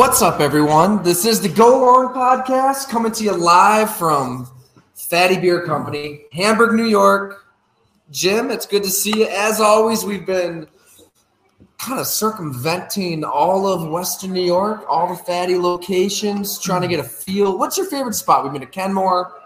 What's up, everyone? This is the Go Long podcast coming to you live from Fattey Beer Company, Hamburg, New York. Jim, it's good to see you. As always, we've been kind of circumventing all of Western New York, all the Fattey locations, trying to get a feel. What's your favorite spot? We've been to Kenmore,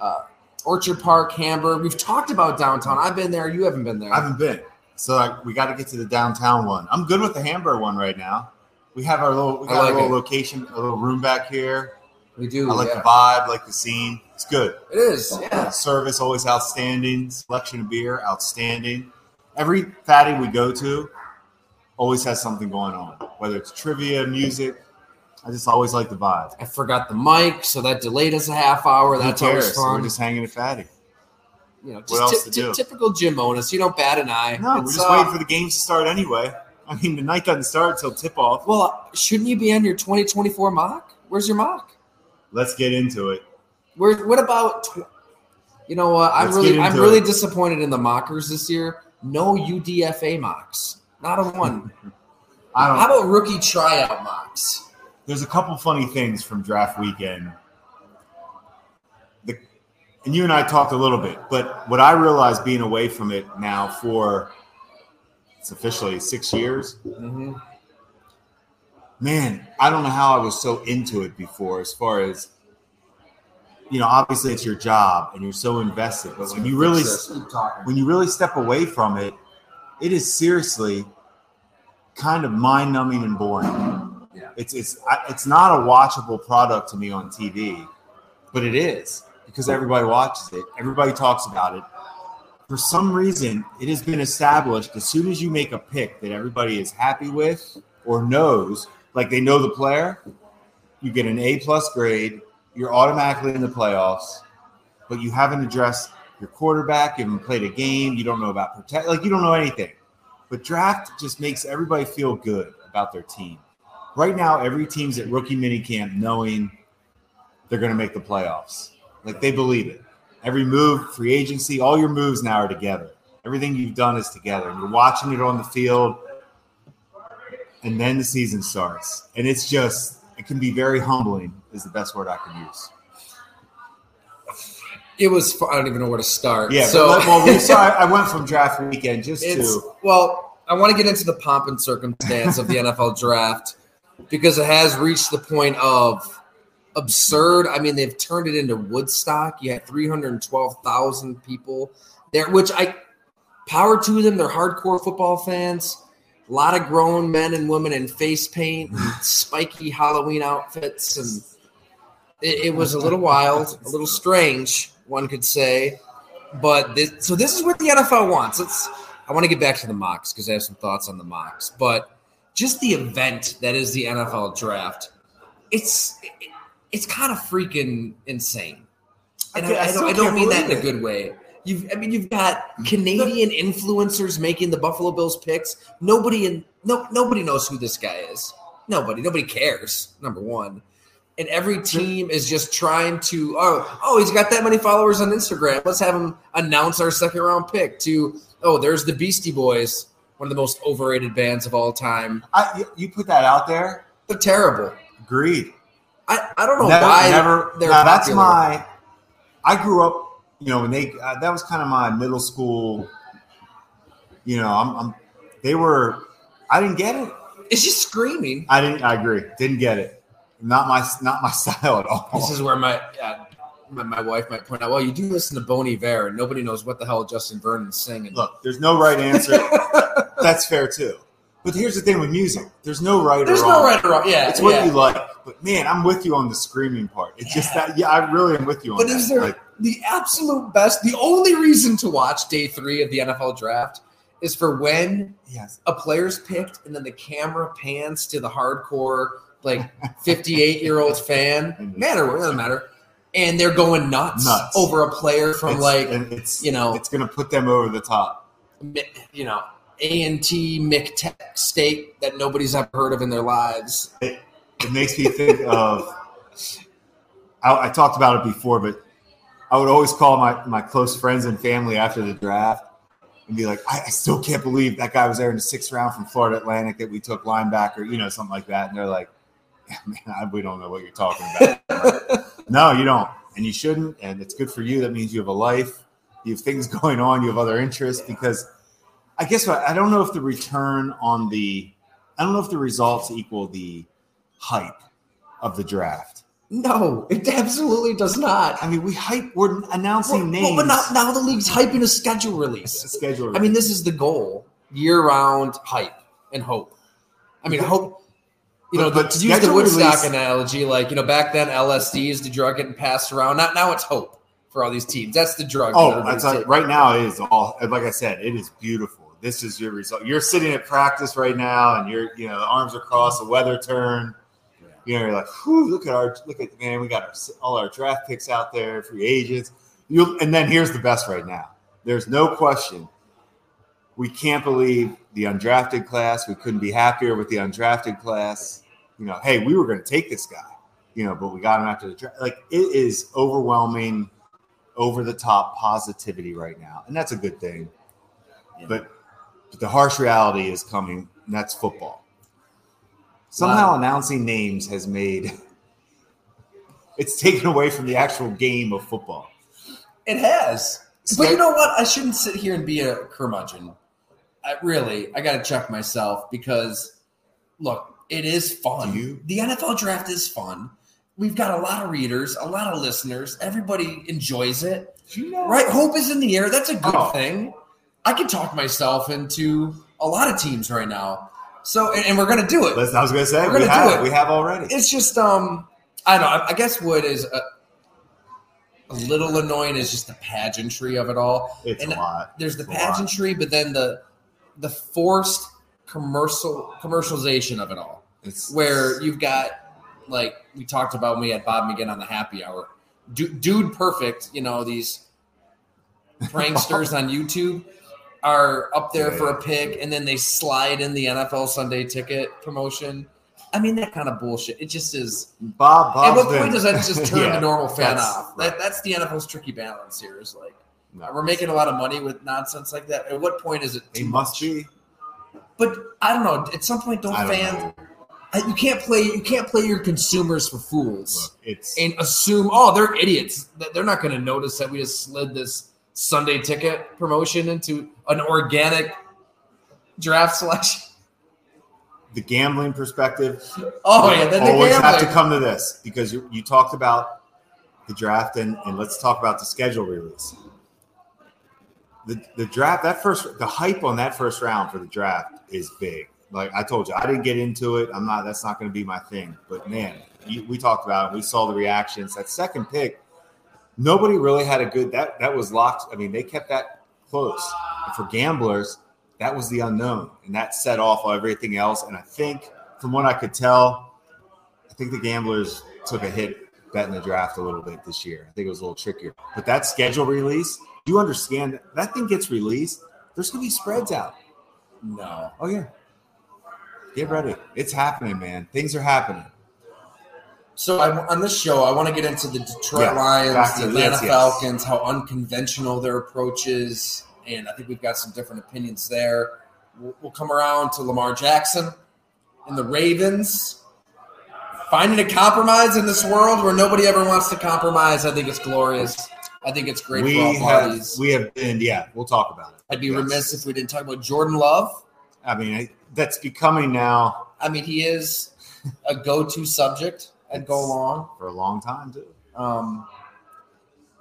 uh, Orchard Park, Hamburg. We've talked about downtown. I've been there. You haven't been there. I haven't been. So like, we got to get to the downtown one. I'm good with the Hamburg one right now. We have our little, we got like a little it. location, a little room back here. we do. I like yeah. the vibe, like the scene. It's good. It is. Yeah. Service always outstanding. Selection of beer outstanding. Every Fattey we go to always has something going on, whether it's trivia, music. I just always like the vibe. I forgot the mic, so that delayed us a half hour. Who That's always fun. We're just hanging at Fattey. you know, just What else ty- to do? ty- typical Jim Monos. You don't bat an eye. No, we're just uh, waiting for the games to start anyway. I mean, the night doesn't start until tip off. Well, shouldn't you be on your 2024 mock? Where's your mock? Let's get into it. Where? What about? Tw- you know what? I'm Let's really, I'm really it. disappointed in the mockers this year. No UDFA mocks. Not a one. I don't. How about rookie tryout mocks? there's a couple funny things from draft weekend. The, and you and I talked a little bit, but what I realized being away from it now for it's officially six years, Mm-hmm. man, I don't know how I was so into it before, as far as you know, obviously it's your job and you're so invested, but when you really when you really step away from it, it is seriously kind of mind numbing and boring. Yeah. It's it's it's not a watchable product to me on TV, but it is because everybody watches it, everybody talks about it. For some reason, it has been established as soon as you make a pick that everybody is happy with or knows, like they know the player, you get an A plus grade, you're automatically in the playoffs, but you haven't addressed your quarterback, you haven't played a game, you don't know about protect, like you don't know anything. But draft just makes everybody feel good about their team. Right now, every team's at rookie minicamp knowing they're going to make the playoffs. Like they believe it. Every move, free agency, all your moves now are together. Everything you've done is together. And you're watching it on the field. And then the season starts. And it's just, it can be very humbling, is the best word I can use. It was, I don't even know where to start. Yeah. So well, we, so I, went from draft weekend just to. well, I want to get into the pomp and circumstance of the NFL draft because it has reached the point of absurd. I mean, they've turned it into Woodstock. You had 312,000 people there, which I power to them. They're hardcore football fans. A lot of grown men and women in face paint, spiky Halloween outfits, and it, it was a little wild, a little strange, one could say. But this, so this is what the NFL wants. I want to get back to the mocks because I have some thoughts on the mocks. But just the event that is the NFL draft, it's it, it's kind of freaking insane. And I I, I, don't, I don't mean that in a good way. You've, I mean, you've got Canadian influencers making the Buffalo Bills picks. Nobody in no nobody knows who this guy is. Nobody, nobody cares. Number one, and every team is just trying to. Oh, oh, he's got that many followers on Instagram. Let's have him announce our second round pick. To oh, there's the Beastie Boys, one of the most overrated bands of all time. I, you- you put that out there. They're terrible. Agreed. I, I don't know never, why never. they're now that's my. I grew up, you know, when they uh, that was kind of my middle school. You know, I'm, I'm. They were. I didn't get it. It's just screaming. I didn't. I agree. Didn't get it. Not my. Not my style at all. This is where my, uh, my my wife might point out. Well, you do listen to Bon Iver, and nobody knows what the hell Justin Vernon's singing. Look, there's no right answer. that's fair too. But here's the thing with music: there's no right There's or wrong. There's no right or wrong. Yeah, It's what yeah. you like. But man, I'm with you on the screaming part. It's just that. Yeah, I really am with you on But that. is there Like, the absolute best? The only reason to watch day three of the NFL draft is for when yes. a player's picked, and then the camera pans to the hardcore, like 58 year old fan, matter it doesn't matter, and they're going nuts, Nuts. over a player from It's- like it's you know- it's gonna put them over the top. You know A and T McTech State that nobody's ever heard of in their lives. It, it makes me think of. I, I talked about it before, but I would always call my my close friends and family after the draft and be like, I, I still can't believe that guy was there in the sixth round from Florida Atlantic that we took linebacker, you know, something like that. And they're like, Man, we don't know what you're talking about. no, you don't, and you shouldn't. And it's good for you. That means you have a life. You have things going on. You have other interests. Because I guess what I don't know if the return on the, I don't know if the results equal the hype of the draft. No, it absolutely does not. I mean, we hype. We're announcing Well, names. well, but now, now the league's hyping a schedule release. schedule. Release. I mean, this is the goal: year-round hype and hope. I mean, hope. You know, But- but to use the Woodstock release- analogy, like you know, back then LSD is the drug getting passed around. Now, now it's hope for all these teams. That's the drug. Oh, that's like, right now it is all like I said, it is beautiful. This is your result. You're sitting at practice right now, and you're you know the arms are crossed, the weather turned. You know, you're like, Whew, look at our look at man, we got our, all our draft picks out there, free agents. You and then here's the best right now. There's no question. We can't believe the undrafted class. We couldn't be happier with the undrafted class. You know, hey, we were going to take this guy. You know, but we got him after the draft. Like it is overwhelming over the top positivity right now, and that's a good thing. Yeah. But, but the harsh reality is coming, and that's football. Somehow, Wow. announcing names has made it's taken away from the actual game of football. It has. But you know what? I shouldn't sit here and be a curmudgeon. I really, I got to check myself because, look, it is fun. You? The NFL draft is fun. We've got a lot of readers, a lot of listeners. Everybody enjoys it, You know, right? Hope is in the air. That's a good Oh. thing. I can talk myself into a lot of teams right now. So, and, and we're going to do it. Listen, I was going to say We're we gonna have do it. we have already. It's just um I don't know. I, I guess what is a, a little annoying is just the pageantry of it all. It's and a lot. There's the It's pageantry, but then the the forced commercial commercialization of it all, It's where you've got like we talked about when we had Bob McGinn on the happy hour, dude, dude perfect. You know these pranksters on YouTube are up there for a pick, and then they slide in the NFL Sunday ticket promotion. I mean that kind of bullshit. It just is. Bob. Bob. At what point does that just turn Yeah, the normal fan off? right. That, that's the NFL's tricky balance here. Is like No. we're making a lot of money with nonsense like that. At what point is it It must much? be. But I don't know. At some point, don't, I don't fans? know. You can't play. You can't play your consumers for fools Look, it's and assume, oh, they're idiots. That They're not going to notice that we just slid this Sunday ticket promotion into an organic draft selection. the gambling perspective. Oh yeah, then the always have to come to this because you, you talked about the draft and, and let's talk about the schedule release. The the draft that first the hype on that first round for the draft is big. Like I told you, I didn't get into it. I'm not. That's not going to be my thing. But man, you, we talked about it. We saw the reactions. That second pick, nobody really had a good. That that was locked. I mean, they kept that close. And for gamblers, that was the unknown, and that set off everything else. And I think, from what I could tell, I think the gamblers took a hit betting the draft a little bit this year. I think it was a little trickier. But that schedule release, you understand that, that thing gets released. There's going to be spreads out. No. Oh yeah. Get ready. It's happening, man. Things are happening. So I, on this show, I want to get into the Detroit Yeah, Lions, the Atlanta yes, yes. Falcons, how unconventional their approach is, and I think we've got some different opinions there. We'll, we'll come around to Lamar Jackson and the Ravens. Finding a compromise in this world where nobody ever wants to compromise, I think it's glorious. I think it's great we for all have parties. we have been yeah. We'll talk about it. I'd be Yes. remiss if we didn't talk about Jordan Love. I mean, I, that's becoming now I mean, he is a go-to subject at Go Long for a long time too. Um,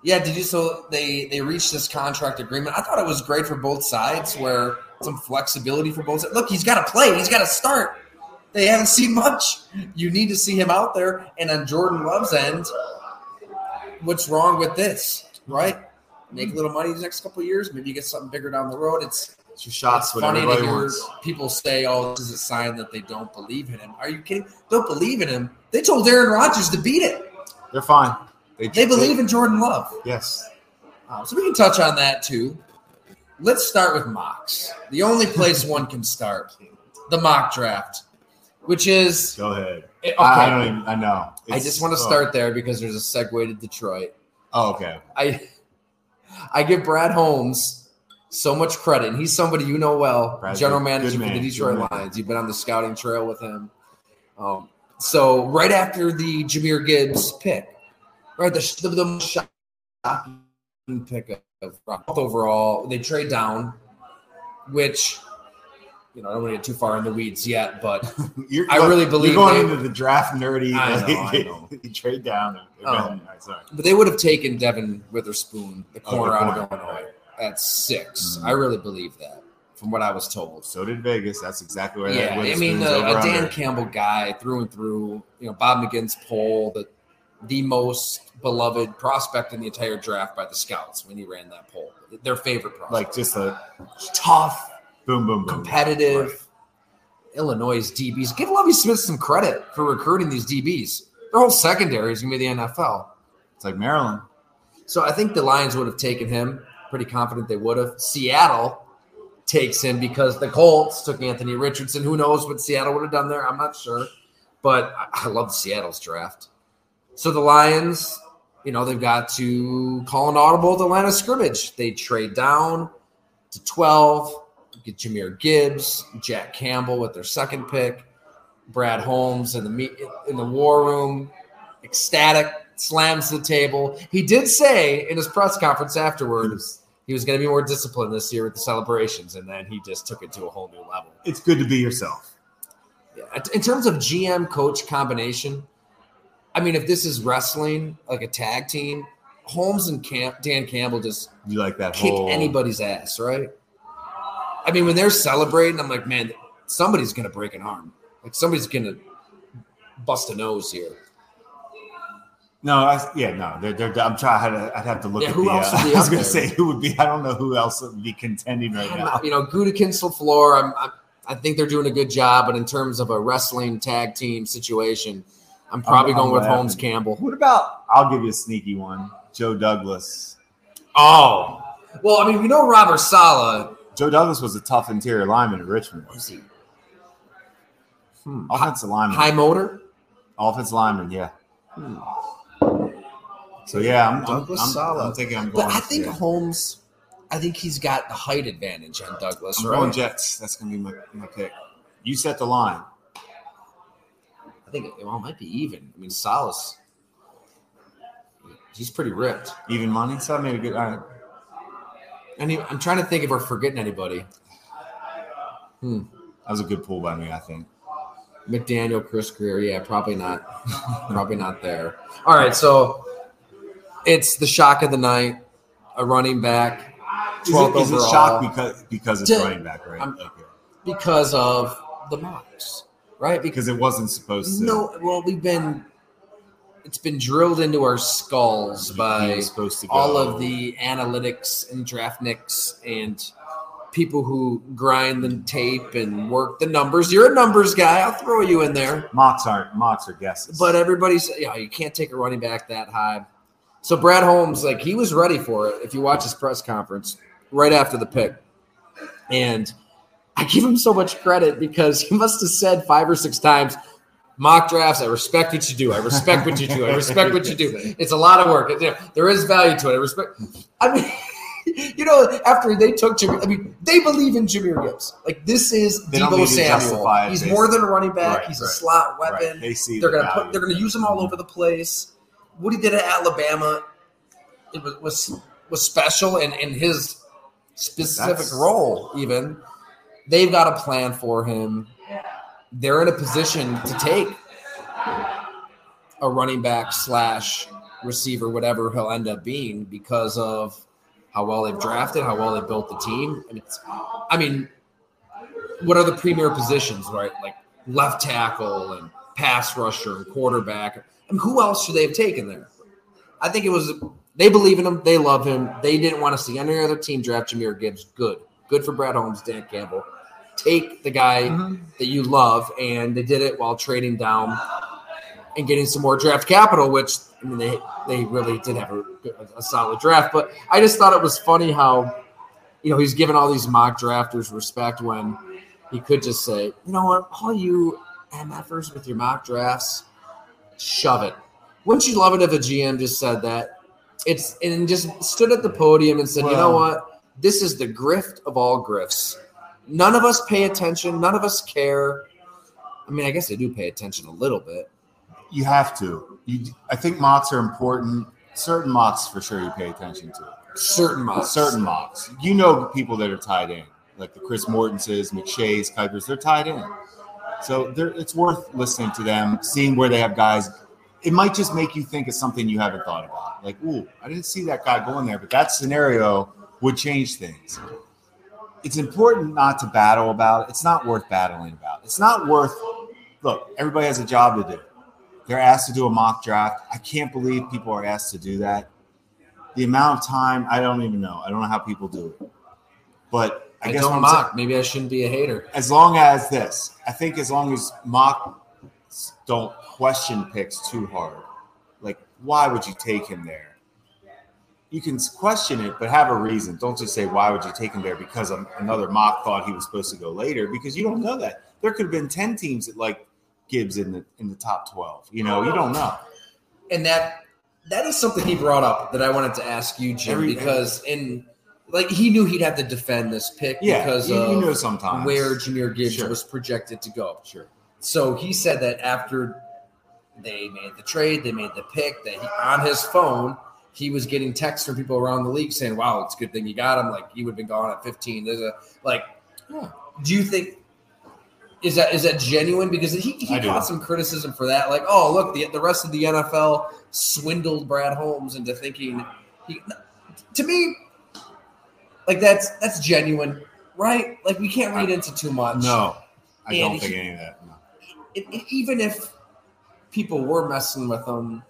yeah, did you? So they they reached this contract agreement. I thought it was great for both sides, where some flexibility for both sides. Look, he's got to play. He's got to start. They haven't seen much. You need to see him out there. And on Jordan Love's end, what's wrong with this? Right? Make a little money the next couple of years. Maybe you get something bigger down the road. It's It's shots. it's funny to hear wants. people say, "Oh, this is a sign that they don't believe in him." Are you kidding? Don't believe in him. They told Aaron Rodgers to beat it. They're fine. They they believe in Jordan Love. Yes. Um, so we can touch on that too. Let's start with mocks. The only place one can start, the mock draft, which is Go ahead. okay. I, I don't even. I know. I just want to oh. start there because there's a segue to Detroit. Oh, okay. I I give Brad Holmes so much credit, and he's somebody you know well, Brad's general manager good for the Detroit man. Lions. You've been on the scouting trail with him. Um, So right after the Jahmyr Gibbs pick, right, the the, the shocking pick of overall, they trade down, which you know I don't want to get too far in the weeds yet, but You're, I really believe you're going they- into the draft nerdy. I know, I know. you trade down. And, Oh. All right, sorry. but they would have taken Devon Witherspoon, the Oh, the corner out of. Illinois, at 6 Mhm. I really believe that, from what I was told. So did Vegas. That's exactly where. Yeah, I mean, uh, a Dan. Campbell guy through and through. You know, Bob McGinn's poll, the the most beloved prospect in the entire draft by the scouts when he ran that poll. Their favorite prospect, like just a tough, boom, boom, boom, competitive. Right. Illinois DBs. Give Lovie Smith some credit for recruiting these DBs. Their whole secondary is going to be the NFL. It's like Maryland. So I think the Lions would have taken him. Pretty confident they would have. Seattle takes him because the Colts took Anthony Richardson. Who knows what Seattle would have done there? I'm not sure. But I, love Seattle's draft. So the Lions, you know, they've got to call an audible at the line of scrimmage. They trade down to 12, get Jahmyr Gibbs, Jack Campbell with their second pick, Brad Holmes in the in the war room, ecstatic, slams the table. He did say in his press conference afterwards he was going to be more disciplined this year with the celebrations, and then he just took it to a whole new level. It's good to be yourself. Yeah. In terms of GM coach combination, I mean, if this is wrestling like a tag team, Holmes and Cam- Dan Campbell just You like that kick whole anybody's ass, right? I mean, when they're celebrating, I'm like, man, somebody's gonna break an arm. Like somebody's gonna bust a nose here. No, I, yeah, no. They're, they're, I'm trying. I'd, I'd have to look Yeah, at who the. else uh, would be I was going to say who would be. I don't know who else would be contending right now. You know, Gutekunst LaFleur, I'm, I'm, I think they're doing a good job, but in terms of a wrestling tag team situation, I'm probably I'm going with laughing. Holmes Campbell. What about? I'll give you a sneaky one. Joe Douglas. Oh, well, I mean, we know Robert Saleh. Joe Douglas was a tough interior lineman at Richmond. Was he hmm, Offensive lineman. high motor? Offensive lineman. Yeah. Hmm. So yeah, I'm, Douglas I'm, Saleh. I'm thinking I'm going. But I think yeah. Holmes, I think he's got the height advantage on Douglas, I'm right? going Jets. That's going to be my, my pick. You set the line. I think it, well, it might be even. I mean, Saleh's, he's pretty ripped. Even money. So a good. All right. He, I'm trying to think if we're forgetting anybody. Hmm. That was a good pull by me. I think. McDaniel, Chris Grier, yeah, probably not, probably not there. All right, so it's the shock of the night, a running back, Is 12th it, is it shock because because it's Did- running back, right? Okay. because of the mocks, right? Because Because it wasn't supposed to. no, well, we've been, it's been drilled into our skulls by supposed to all of the analytics and draftniks and people who grind the tape and work the numbers. You're a numbers guy. I'll throw you in there. mocks aren't mocks are guesses. But everybody's, you know, you can't take a running back that high. So Brad Holmes, like he was ready for it. If you watch his press conference right after the pick, and I give him so much credit because he must have said five or six times, mock drafts. I respect what you do. I respect what you do. I respect what you do. It's a lot of work. There is value to it. I respect. I mean, you know, after they took Jimmy, I mean, they believe in Jahmyr Gibbs. Like this is they Deebo Samuel. He's more than a running back. Right, He's a right, slot weapon. Right. They see they're the gonna put. They're gonna use him all over the place. What he did at Alabama, it was was, was special, and in his specific That's- role, even they've got a plan for him. They're in a position to take a running back slash receiver, whatever he'll end up being, because of how well they've drafted, how well they built the team. Mean, it's, I mean, what are the premier positions, right? Like left tackle and pass rusher and quarterback. Mean, who else should they have taken there? I think it was they believe in him, they love him. They didn't want to see any other team draft Jahmyr Gibbs. Good, good for Brad Holmes, Dan Campbell. Take the guy Mhm. that you love, and they did it while trading down and getting some more draft capital. Which I mean, they they really did have a, a solid draft. But I just thought it was funny how you know he's giving all these mock drafters respect when he could just say, you know what, all you MFers with your mock drafts, shove it. Wouldn't you love it if a GM just said that? It's and just stood at the podium and said, you know what, this is the grift of all grifts. None of us pay attention. None of us care. I mean, I guess they do pay attention a little bit. You have to. You, I think mocks are important. Certain mocks for sure you pay attention to. Certain mocks. Certain mocks. You know people that are tied in, like the Chris Mortensens, McShays, Kipers. They're tied in, so it's worth listening to them, seeing where they have guys. It might just make you think of something you haven't thought about. Like, ooh, I didn't see that guy going there, but that scenario would change things. It's important not to battle about it. It's not worth battling about. It's not worth. Look, everybody has a job to do. They're asked to do a mock draft. I can't believe people are asked to do that. The amount of time, I don't even know. I don't know how people do it. But I, I, guess don't I'm mock. saying- Maybe I shouldn't be a hater. as long as this, I think as long as mock don't question picks too hard, like why would you take him there? You can question it, but have a reason. Don't just say why would you take him there because another mock thought he was supposed to go later because you don't know that. There could have been ten teams that like Gibbs in the in the top twelve. You know, you don't know. and that that is something he brought up that I wanted to ask you, Jim, Every- because in like he knew he'd have to defend this pick Yeah, because you, of you sometimes where Jahmyr Gibbs Sure. was projected to go. Sure. So he said that after they made the trade, they made the pick, that he, on his phone he was getting texts from people around the league saying, "Wow, it's a good thing you got him. Like he would have been gone at 15." There's a like, Yeah. do you think? Is that is that genuine? Because he, he caught some criticism for that. Like, oh look, the the rest of the NFL swindled Brad Holmes into thinking he. To me, like that's that's genuine, right? Like we can't read into too much. No, I And don't think he- any of that. No. it, it- even if people were messing with him,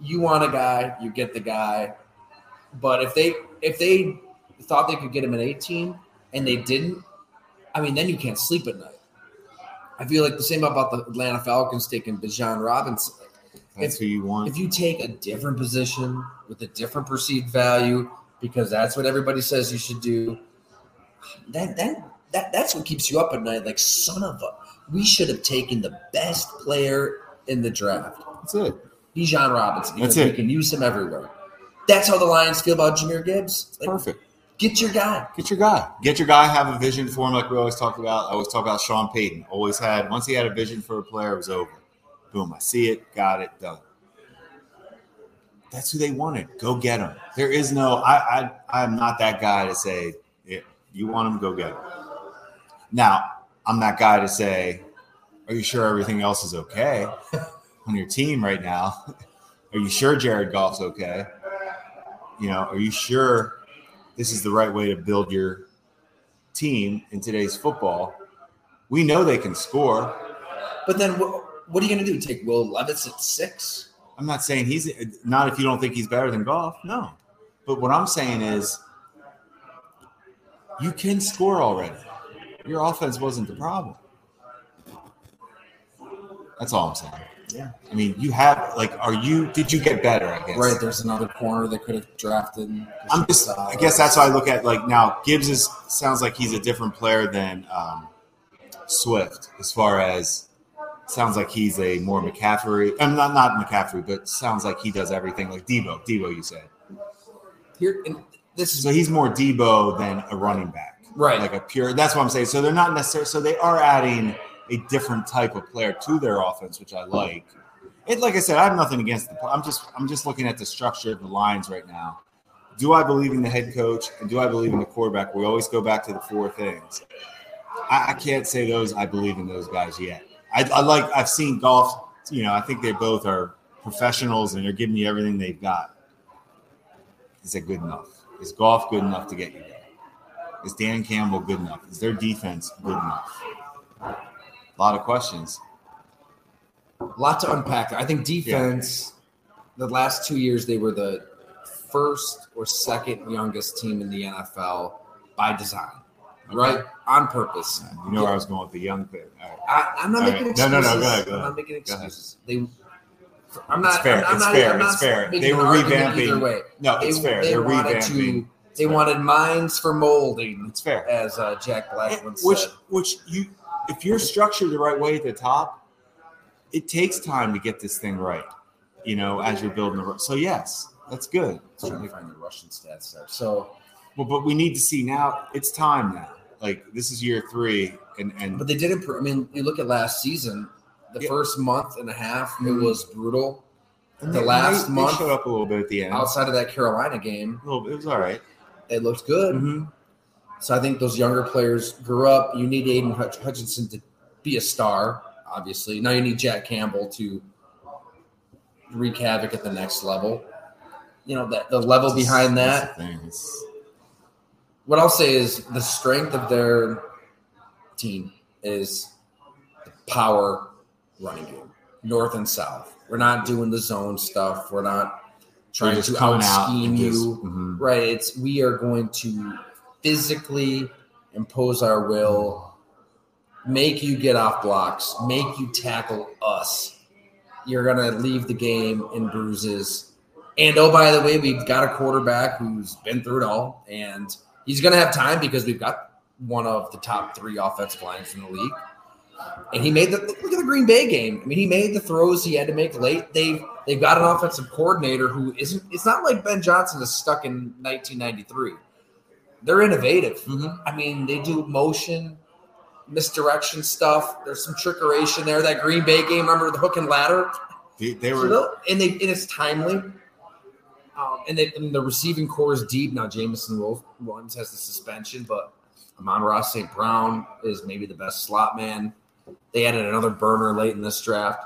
you want a guy, you get the guy. But if they if they thought they could get him at 18 and they didn't, I mean, then you can't sleep at night. I feel like the same about the Atlanta Falcons taking Bijan Robinson. That's who you want. If you take a different position with a different perceived value, because that's what everybody says you should do, then then that that's what keeps you up at night. Like son of a, we should have taken the best player in the draft, That's it. Bijan Robinson. because That's it. We can use him everywhere. That's how the Lions feel about Jahmyr Gibbs. Like, Perfect. Get your guy. Get your guy. Get your guy. Have a vision for him, like we always talk about. I always talk about Sean Payton. Always had. Once he had a vision for a player, it was over. Boom. I see it. Got it. Done. That's who they wanted. Go get them. There is no. I. I. I'm not that guy to say. Yeah, you want him. Go get him. Now, I'm that guy to say. Are you sure everything else is okay on your team right now? Are you sure Jared Goff's okay? You know, are you sure this is the right way to build your team in today's football. We know they can score. But then what, what are you going to do? Take Will Levis at six? I'm not saying he's not if you don't think he's better than Goff. No. But what I'm saying is you can score already. Your offense wasn't the problem. That's all I'm saying. Yeah. I mean, you have like, are you? Did you get better? I guess. Right. There's another corner they could have drafted. I'm just. I guess that's how I look at like now. Gibbs is sounds like he's a different player than um, Swift as far as sounds like he's a more McCaffrey. I'm not not McCaffrey, but sounds like he does everything like Deebo. Deebo, you said. here. And this is So he's more Deebo than a running back, Right. Like a pure. That's what I'm saying. So they're not necessarily. So they are adding a different type of player to their offense, which I like. It, like I said, I have nothing against the. I'm just, I'm just looking at the structure of the lines right now. Do I believe in the head coach and do I believe in the quarterback? We always go back to the four things. I, I can't say those. I believe in those guys yet. I, I like. I've seen Goff. You know, I think they both are professionals and they're giving you everything they've got. Is it good enough? Is Goff good enough to get you there? Is Dan Campbell good enough? Is their defense good enough? A lot of questions. a lot to unpack. I think defense. The last two years, they were the first or second youngest team in the NFL by design, right? On purpose. You know where I was going with the young thing. Right. I, I'm not All making right. No, excuses. no, no, go ahead, go I'm not making excuses. They. I'm not. It's fair. I'm, It's not, fair. I'm not It's fair. They were revamping- Either way, No, it's they, fair. They They're wanted revamping. to. They fair. wanted mines for molding, It's fair. as uh, Jack Black once which said. which you if you're structured the right way at the top it takes time to get this thing right you know as you're building the so yes that's good I'm trying to find the Russian stats there. So well, but we need to see now it's time now Like this is year three, and and But they did improve. I mean, you look at last season, the Yeah. first month and a half, it Mhm. was brutal. and the they- last they, month- they showed up a little bit at the end. Outside of that Carolina game, little it was all right. it looked good. Mm-hmm. So I think those younger players grew up. You need Aidan Hutch- Hutchinson to be a star, obviously. Now you need Jack Campbell to wreak havoc at the next level. You know, that the level behind that. That's the What I'll say is the strength of their team is the power running game, north and south. We're not doing the zone stuff. We're not trying to out scheme you. just- mhm. Right. It's we are going to physically impose our will, make you get off blocks, make you tackle us. You're gonna leave the game in bruises. And oh, by the way, we've got a quarterback who's been through it all, and he's gonna have time because we've got one of the top three offensive lines in the league. And he made the look at the Green Bay game. I mean, he made the throws he had to make late. They've they've got an offensive coordinator who isn't. It's not like Ben Johnson is stuck in 1993. They're innovative. Mhm. I mean, they do motion, misdirection stuff. There's some trickeration there. That Green Bay game, remember the hook and ladder? They, they were know, and they and it's timely. Um, and, they, and the receiving corps is deep now. Jameson Wil- Williams has the suspension, but Amon-Ra St. Brown is maybe the best slot man. They added another burner late in this draft.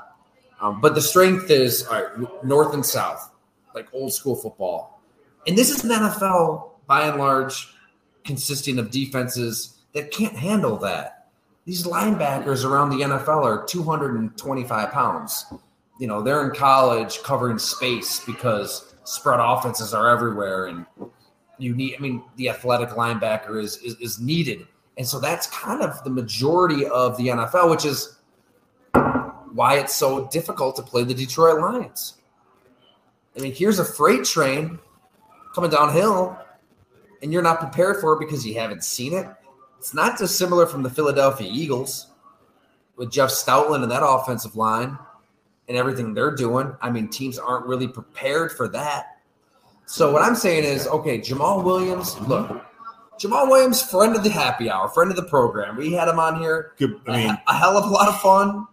Um, but the strength is all right, north and south, like old school football. And this is an NFL by and large consisting of defenses that can't handle that. These linebackers around the NFL are 225 pounds you know they're in college covering space because spread offenses are everywhere and you need i mean the athletic linebacker is, is is needed. And so that's kind of the majority of the nfl which is why it's so difficult to play the detroit lions. I mean here's a freight train coming downhill and you're not prepared for it because you haven't seen it. It's not dissimilar from the philadelphia eagles with jeff stoutland and that offensive line and everything they're doing. I mean, teams aren't really prepared for that. So what I'm saying is, okay, Jamaal Williams, look, Jamaal Williams, friend of the happy hour, friend of the program. We had him on here. good. I mean, a, a hell of a lot of fun.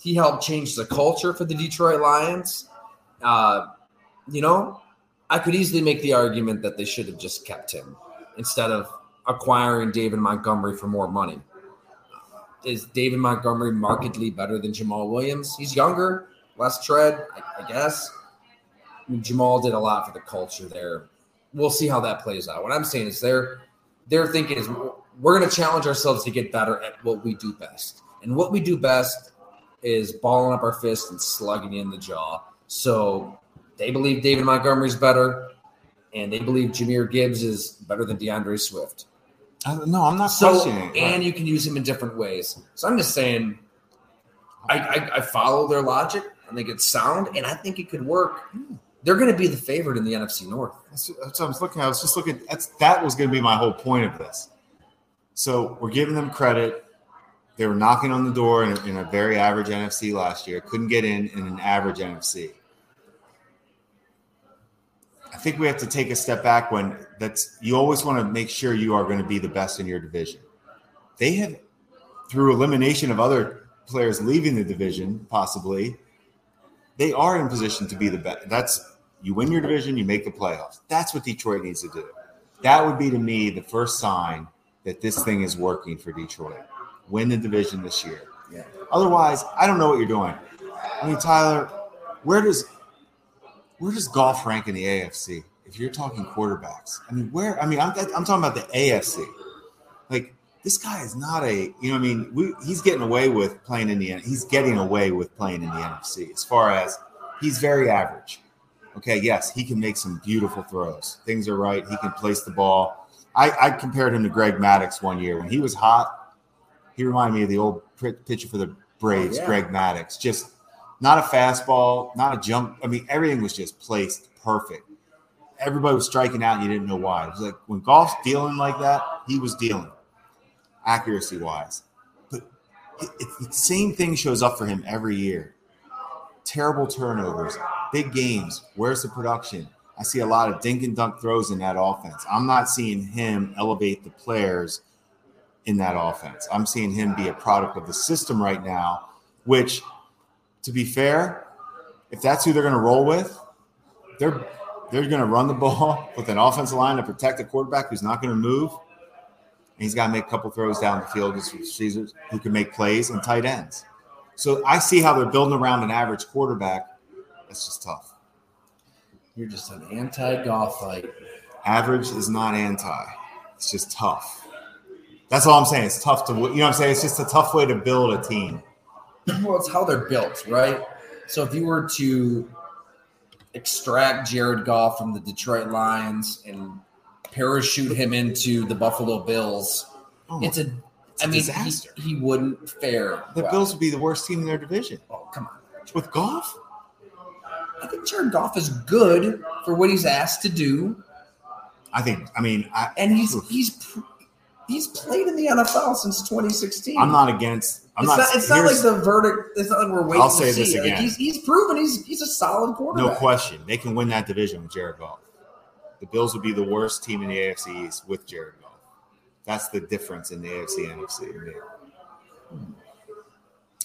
He helped change the culture for the Detroit Lions. Uh, you know, I could easily make the argument that they should have just kept him instead of acquiring David Montgomery for more money. Is David Montgomery markedly better than Jamaal Williams? He's younger, less tread, I, I guess. I mean, Jamal did a lot for the culture there. We'll see how that plays out. What I'm saying is they're they're thinking is we're going to challenge ourselves to get better at what we do best, and what we do best is balling up our fist and slugging in the jaw. So they believe David Montgomery's better, and they believe Jahmyr Gibbs is better than D'Andre Swift. I, no, I'm not So questioning. it. and you can use him in different ways. So I'm just saying, I, I, I follow their logic. I think it's sound, and I think it could work. They're going to be the favorite in the NFC North. That's, that's what I was looking. at. I was just looking. That's that was going to be my whole point of this. So we're giving them credit. They were knocking on the door in a, in a very average NFC last year. Couldn't get in in an average NFC. I think we have to take a step back when that's you always want to make sure you are going to be the best in your division. They have, through elimination of other players leaving the division, possibly, they are in position to be the best. That's you win your division, you make the playoffs. That's what Detroit needs to do. That would be to me the first sign that this thing is working for Detroit. Win the division this year. Yeah. Otherwise, I don't know what you're doing. I mean, Tyler, where does where does Goff rank in the AFC? If you're talking quarterbacks, I mean, where? I mean, I'm, I'm talking about the AFC. Like this guy is not a, you know, I mean, we, he's getting away with playing in the, he's getting away with playing in the NFC. As far as he's very average. Okay, yes, he can make some beautiful throws. Things are right. He can place the ball. I, I compared him to Greg Maddux one year when he was hot. He reminded me of the old pitcher for the Braves, Oh, yeah. Greg Maddux. Just not a fastball, not a jump. I mean, everything was just placed perfect. Everybody was striking out, and you didn't know why. It was like when Goff's dealing like that, he was dealing accuracy wise. But it, it's the same thing shows up for him every year. Terrible turnovers, big games. Where's the production? I see a lot of dink and dunk throws in that offense. I'm not seeing him elevate the players in that offense. I'm seeing him be a product of the system right now, which, to be fair, if that's who they're going to roll with, they're they're going to run the ball with an offensive line to protect the quarterback who's not going to move. And he's got to make a couple throws down the field against receivers who can make plays and tight ends. So I see how they're building around an average quarterback. That's just tough. You're just an anti-Goff fight. Average is not anti. It's just tough. That's all I'm saying. It's tough to, you know what I'm saying? It's just a tough way to build a team. Well, it's how they're built, right? So if you were to extract Jared Goff from the Detroit Lions and parachute him into the Buffalo Bills, Oh, it's a. It's a I mean, disaster. he, he wouldn't fare. the well. Bills would be the worst team in their division. Oh, come on. With Goff? I think Jared Goff is good for what he's asked to do, I think, I mean, I, and he's he's pr- he's played in the NFL since 2016. I'm not against, I'm it's not, it's not like the verdict. It's not like we're waiting I'll to say see. this Like, again. he's, he's proven he's he's a solid quarterback. No question. They can win that division with Jared Goff. The Bills would be the worst team in the AFC East with Jared Goff. That's the difference in the AFC NFC.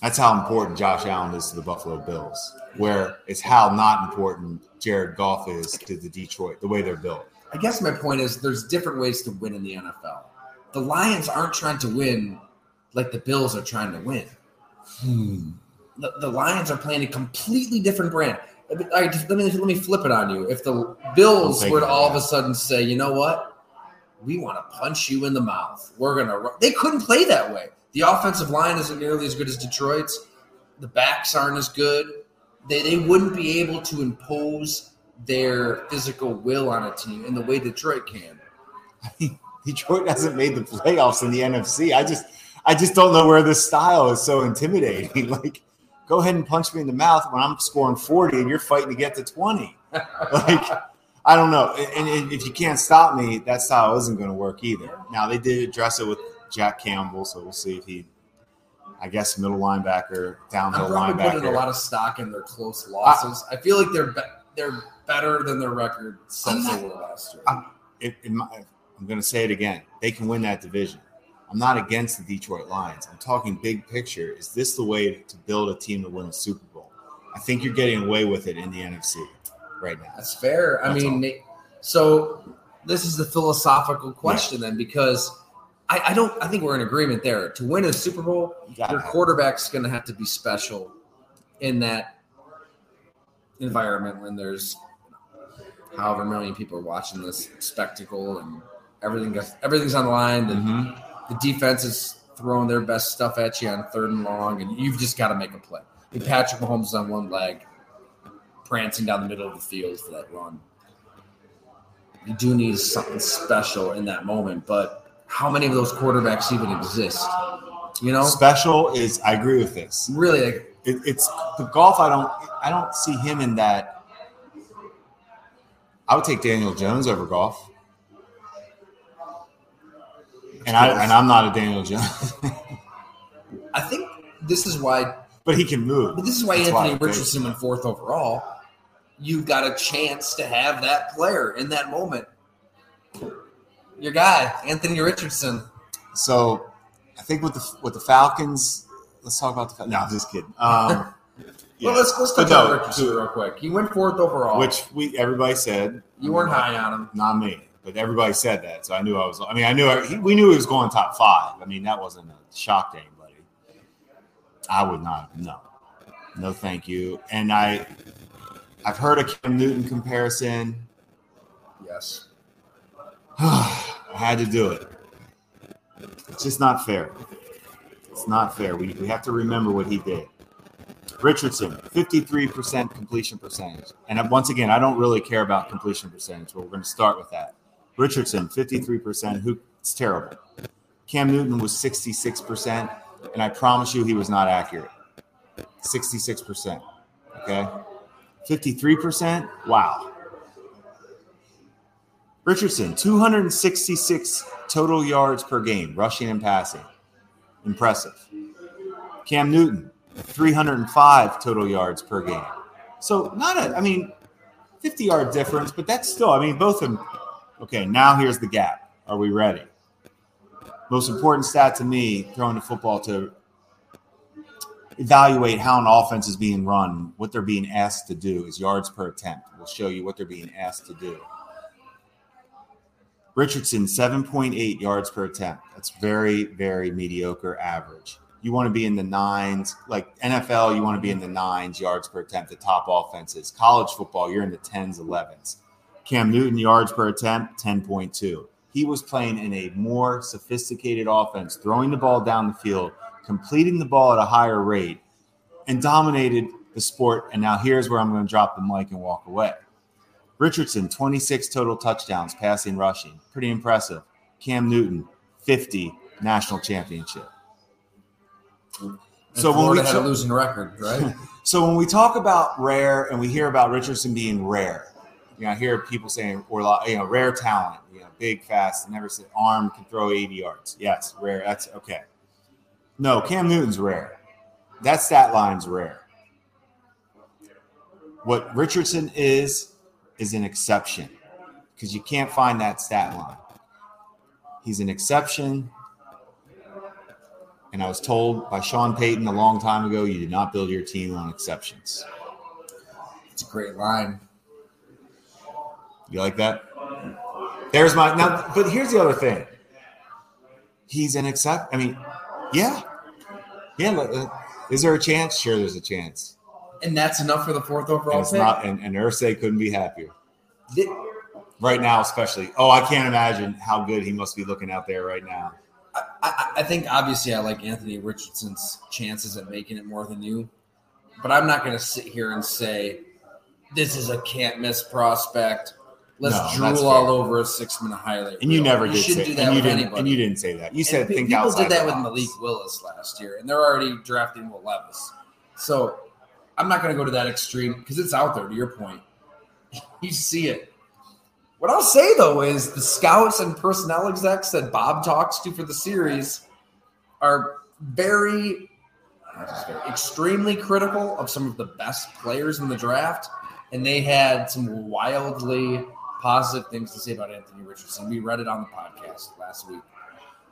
That's how important Josh Allen is to the Buffalo Bills, where it's how not important Jared Goff is to the Detroit, the way they're built. I guess my point is there's different ways to win in the NFL. The Lions aren't trying to win like the Bills are trying to win. Hmm. The, the Lions are playing a completely different brand. All right, let me let me flip it on you. If the Bills were to all of a sudden say, you know what, we want to punch you in the mouth. We're gonna. Run. They couldn't play that way. The offensive line isn't nearly as good as Detroit's. The backs aren't as good. They they wouldn't be able to impose their physical will on a team in the way Detroit can. Detroit hasn't made the playoffs in the NFC. I just I just don't know where this style is so intimidating. Like, go ahead and punch me in the mouth when I'm scoring 40 and you're fighting to get to 20. Like, I don't know. And, and if you can't stop me, that style isn't going to work either. Now they did address it with Jack Campbell, so we'll see if he I guess middle linebacker, downhill I'm probably putting a lot of stock in their close losses. I, feel like they're be- they're better than their record since they were last year. I'm- it, it, I'm going to say it again. They can win that division. I'm not against the Detroit Lions. I'm talking big picture. Is this the way to build a team to win a Super Bowl? I think you're getting away with it in the NFC right now. That's fair. I mean, all. so this is the philosophical question then, because I, I don't. I think we're in agreement there. To win a Super Bowl, You your quarterback's going to have to be special in that environment when there's however many people are watching this spectacle and everything gets, everything's on the line and Mhm. The defense is throwing their best stuff at you on third and long, and you've just got to make a play. And Patrick Mahomes is on one leg, prancing down the middle of the field for that run. You do need something special in that moment, but how many of those quarterbacks even exist? You know, Special is. I agree with this. really, like, It, it's the Goff. I don't. I don't see him in that. I would take Daniel Jones over Goff. And I and I'm not a Daniel Jones, I think this is why. but he can move. But this is why That's Anthony think. Richardson went fourth overall. You've got a chance to have that player in that moment. Your guy, Anthony Richardson. So I think with the with the Falcons, let's talk about the. Fal- No, I'm just kidding. Um, yeah. Well, let's let's touch on no, Richardson real quick. He went fourth overall, which we everybody said you weren't high on him. Not me, but everybody said that, so I knew I was. I mean, I knew I, he, we knew he was going top five. I mean, that wasn't a shock to anybody. I would not. No, no, thank you. And I, I've heard a Cam Newton comparison. Yes. I had to do it. It's just not fair. It's not fair. We, we have to remember what he did. Richardson, 53% completion percentage. And once again, I don't really care about completion percentage, but we're going to start with that. Richardson, 53%. Who it's terrible. Cam Newton was 66%, and I promise you he was not accurate. 66%. Okay. 53%? Wow. Richardson, 266 total yards per game, rushing and passing. Impressive. Cam Newton, 305 total yards per game. So, not a, I mean, 50 yard difference, but that's still, I mean, both of them. Okay, now here's the gap. Are we ready? most important stat to me throwing the football to evaluate how an offense is being run, what they're being asked to do is yards per attempt. We'll show you what they're being asked to do. Richardson, 7.8 yards per attempt. That's very, very mediocre average. You want to be in the nines, like NFL, you want to be in the nines yards per attempt, the top offenses. College football, you're in the 10s, 11s. Cam Newton, yards per attempt, 10.2. He was playing in a more sophisticated offense, throwing the ball down the field, completing the ball at a higher rate, and dominated the sport. And now here's where I'm going to drop the mic and walk away. Richardson, 26 total touchdowns, passing, rushing. Pretty impressive. Cam Newton, 50 national championship. And So when we had a losing record, right? So when we talk about rare and we hear about Richardson being rare, you know, I hear people saying or like, you know, rare talent, you know, big, fast, never said arm can throw 80 yards. Yes, rare. That's okay. No, Cam Newton's rare. That stat line's rare. What Richardson is is an exception because you can't find that stat line. He's an exception. And I was told by Sean Payton a long time ago, you did not build your team on exceptions. It's a great line. You like that? There's my now, but here's the other thing. He's an except. I mean, yeah, yeah. but, uh, Is there a chance? Sure, there's a chance. And that's enough for the fourth And overall it's pick. not. And, and Irsay couldn't be happier right now, especially. Oh, I can't imagine how good he must be looking out there right now. I, I, I think obviously I like Anthony Richardson's chances at making it more than you, but I'm not going to sit here and say this is a can't miss prospect. Let's No, drool all over a six minute highlight. And you reel. never you did say. do that and you didn't. And you didn't say that. You And said pe- think people did that with. Malik Willis last year, and they're already drafting Will Levis. So I'm not going to go to that extreme because it's out there. To your point, you see it. What I'll say though is the scouts and personnel execs that Bob talks to for the series are very, very, extremely critical of some of the best players in the draft, and they had some wildly positive things to say about Anthony Richardson. We read it on the podcast last week.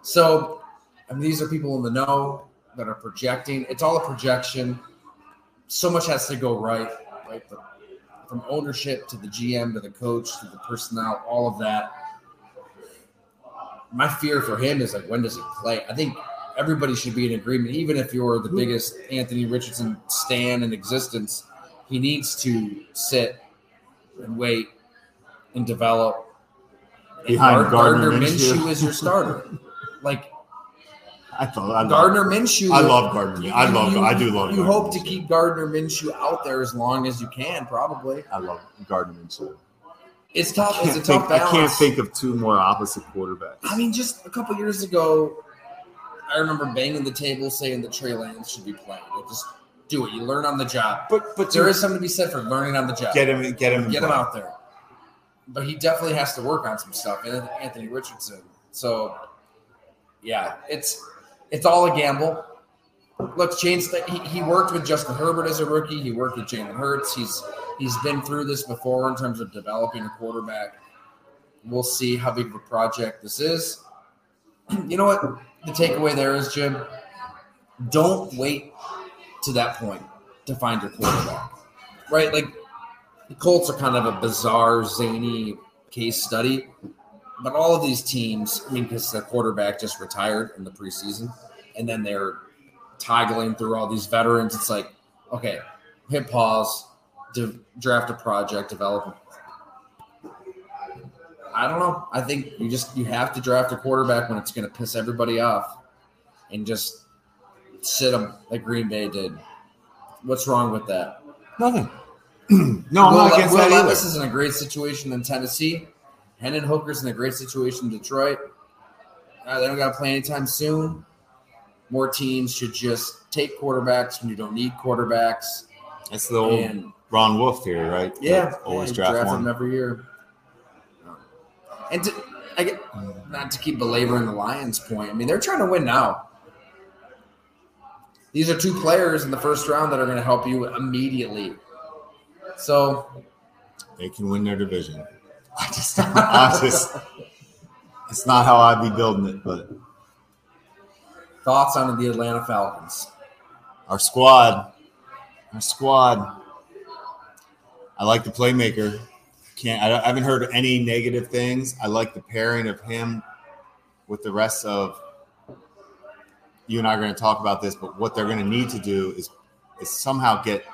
So, I mean, these are people in the know that are projecting. It's all a projection. So much has to go right, right? From ownership to the GM to the coach to the personnel, all of that. My fear for him is like, when does he play? I think everybody should be in agreement, even if you're the biggest Anthony Richardson stan in existence. He needs to sit and wait and develop. Behind Gardner Gardner Minshew. Minshew is your starter. Like I thought. I love, Gardner Minshew. I love Gardner. I love. I do love. You Gardner hope to keep Gardner Minshew out there as long as you can. Probably, I love Gardner Minshew. it's tough. I It's a can't, tough think, I can't think of two more opposite quarterbacks. I mean, just a couple years ago, I remember banging the table saying that Trey Lance should be playing. Like, just do it. You learn on the job. but but There is something to be said for learning on the job. get him get him Get him out there. But he definitely has to work on some stuff. And Anthony Richardson. So, yeah, it's it's all a gamble. Look, that he, he worked with Justin Herbert as a rookie. He worked with Jalen Hurts. He's he's been through this before in terms of developing a quarterback. We'll see how big of a project this is. You know what? The takeaway there is, Jim. Don't wait to that point to find your quarterback. Right? Like the Colts are kind of a bizarre, zany case study. But all of these teams, I mean, because the quarterback just retired in the preseason, and then they're toggling through all these veterans. It's like, okay, hit pause, de- draft a project, develop. I don't know. I think you just you have to draft a quarterback when it's going to piss everybody off, and just sit them like Green Bay did. What's wrong with that? Nothing. no, I'm not against Will that either. Levis is in a great situation in Tennessee. Hendon Hooker's in a great situation in Detroit. Uh, they don't got to play anytime soon. More teams should just take quarterbacks when you don't need quarterbacks. That's the old And Ron Wolf theory, right? yeah, always yeah, draft, draft one. them every year. And to, I get not to keep belaboring the Lions' point. I mean, they're trying to win now. These are two players in the first round that are going to help you immediately. So They can win their division. I just, I just, it's not how I'd be building it, but thoughts on the Atlanta Falcons? Our squad, our squad. I like the playmaker. Can't I, I haven't heard any negative things. I like the pairing of him with the rest of. You and I are going to talk about this, but what they're going to need to do is is somehow get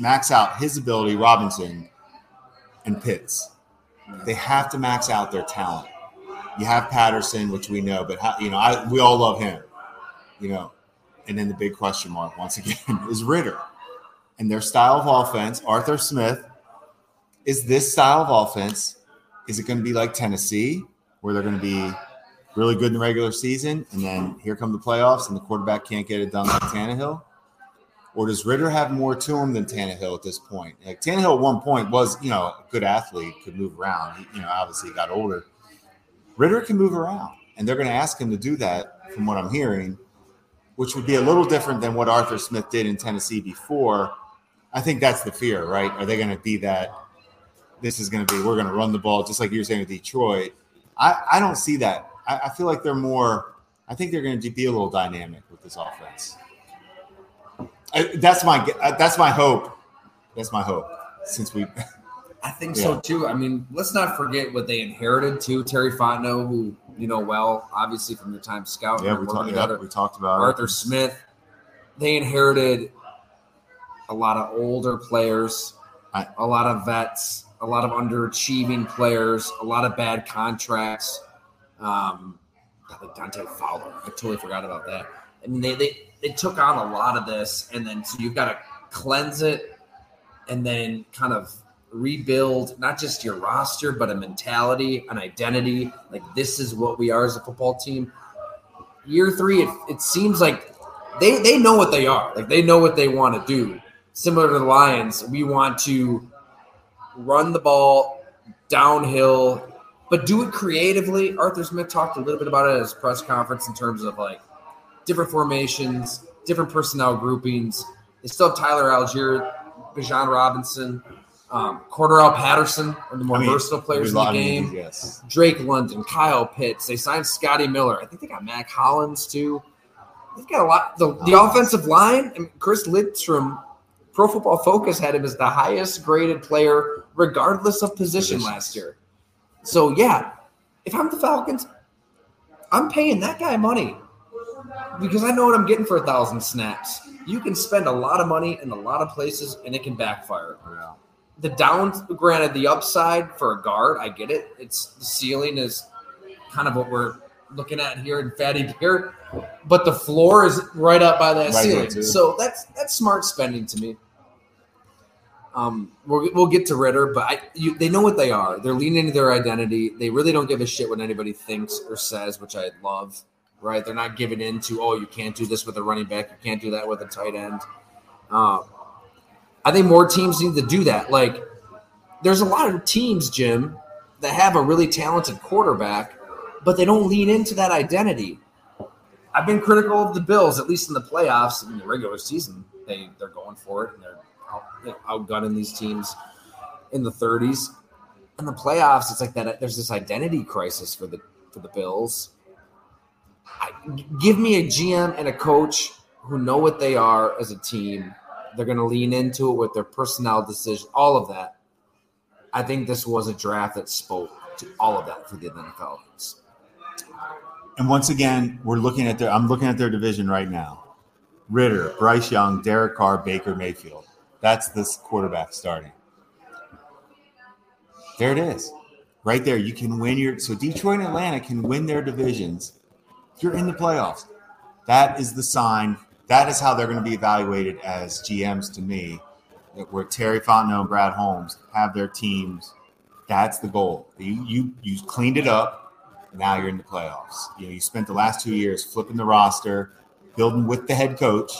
max out his ability, Robinson, and Pitts. They have to max out their talent. You have Patterson, which we know, but how, you know, I, we all love him. You know, and then the big question mark once again is Ridder and their style of offense. Arthur Smith is this style of offense. Is it going to be like Tennessee, where they're going to be really good in the regular season, and then here come the playoffs, and the quarterback can't get it done like Tannehill? Or does Ridder have more to him than Tannehill at this point? Like Tannehill at one point was, you know, a good athlete, could move around. He, you know, obviously he got older. Ridder can move around, and they're going to ask him to do that, from what I'm hearing, which would be a little different than what Arthur Smith did in Tennessee before. I think that's the fear, right? Are they going to be that? This is going to be we're going to run the ball just like you were saying with Detroit. I, I don't see that. I, I feel like they're more. I think they're going to be a little dynamic with this offense. I, that's my that's my hope. That's my hope. Since we, I think yeah. so too. I mean, let's not forget what they inherited too. Terry Fontenot, who you know well, obviously from your time scouting. Yeah, we, talk, yeah, we talked about Arthur it. Smith. They inherited a lot of older players, I, a lot of vets, a lot of underachieving players, a lot of bad contracts. Um, like Dante Fowler, I totally forgot about that. I mean, they they they took on a lot of this, and then so you've got to cleanse it, and then kind of rebuild not just your roster, but a mentality, an identity. Like this is what we are as a football team. Year three, it, it seems like they they know what they are. Like they know what they want to do. Similar to the Lions, we want to run the ball downhill, but do it creatively. Arthur Smith talked a little bit about it at his press conference in terms of like different formations, different personnel groupings. They still have Tyler Allgeier, Bijan Robinson, um, Cordarrelle Patterson, one of the more I mean, versatile players in the game. yes. Drake London, Kyle Pitts. They signed Scotty Miller. I think they got Mack Hollins too. They've got a lot. The, the offensive line, I mean, Chris Lindstrom, Pro Football Focus had him as the highest graded player, regardless of position Positions. last year. So yeah, if I'm the Falcons, I'm paying that guy money because I know what I'm getting for a thousand snaps. You can spend a lot of money in a lot of places and it can backfire. Yeah. The down, granted, the upside for a guard, I get it. It's the ceiling is kind of what we're looking at here in Fattey Beer, but the floor is right up by that right ceiling. So that's that's smart spending to me. Um, we'll, we'll get to Ridder, but I, you, they know what they are. They're leaning into their identity. They really don't give a shit what anybody thinks or says, which I love right? They're not giving in to, oh, you can't do this with a running back, you can't do that with a tight end. Um, I think more teams need to do that. Like, there's a lot of teams, Jim, that have a really talented quarterback, but they don't lean into that identity. I've been critical of the Bills, at least in the playoffs. In the regular season, they they're going for it and they're out, outgunning these teams in the 30s. In the playoffs, it's like that. There's this identity crisis for the for the Bills give me a GM and a coach who know what they are as a team. They're going to lean into it with their personnel decision, all of that. I think this was a draft that spoke to all of that for the Atlanta Falcons. And once again, we're looking at their. I'm looking at their division right now. Ridder, Bryce Young, Derek Carr, Baker Mayfield. That's this quarterback starting. There it is, right there. You can win your. So Detroit and Atlanta can win their divisions you're in the playoffs. That is the sign. That is how they're going to be evaluated as GMs to me, where Terry Fontenot and Brad Holmes have their teams. That's the goal. You you you cleaned it up. Now you're in the playoffs. You know, you spent the last two years flipping the roster, building with the head coach,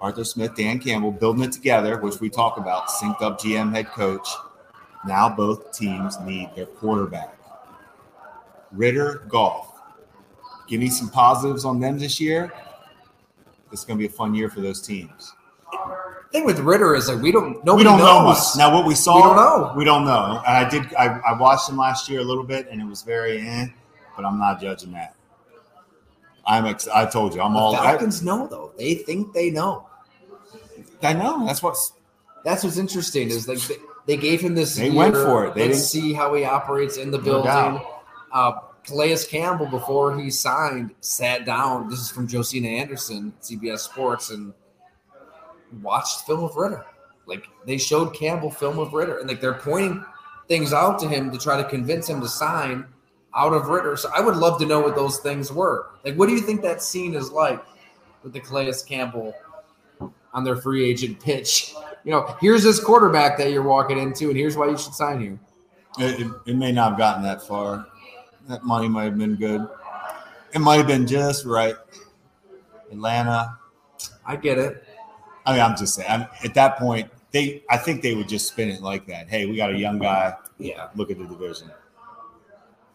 Arthur Smith, Dan Campbell, building it together, which we talk about, synced up GM head coach. Now both teams need their quarterback. Ridder Goff give me some positives on them this year. It's going to be a fun year for those teams. The thing with Ridder is like we don't know. We don't knows. know much. Now what we saw, we don't know. We don't know. And I did. I, I watched him last year a little bit, and it was very eh. But I'm not judging that. I'm. Ex- I told you, I'm The all. I, Falcons know though. They think they know. I know. That's what's. That's what's interesting is like they, they gave him this. They year. went for it. They Let's didn't- see how he operates in the No building. doubt. uh, Calais Campbell, before he signed, sat down. This is from Josina Anderson, CBS Sports, and watched film of Ridder. Like they showed Campbell film of Ridder, and like they're pointing things out to him to try to convince him to sign out of Ridder. So I would love to know what those things were. Like, what do you think that scene is like with the Calais Campbell on their free agent pitch? You know, here's this quarterback that you're walking into, and here's why you should sign here. It, it, it may not have gotten that far. That money might have been good. It might have been just right. Atlanta. I get it. I mean, I'm just saying. I'm, at that point, they. I think they would just spin it like that. Hey, we got a young guy. Yeah. Look at the division.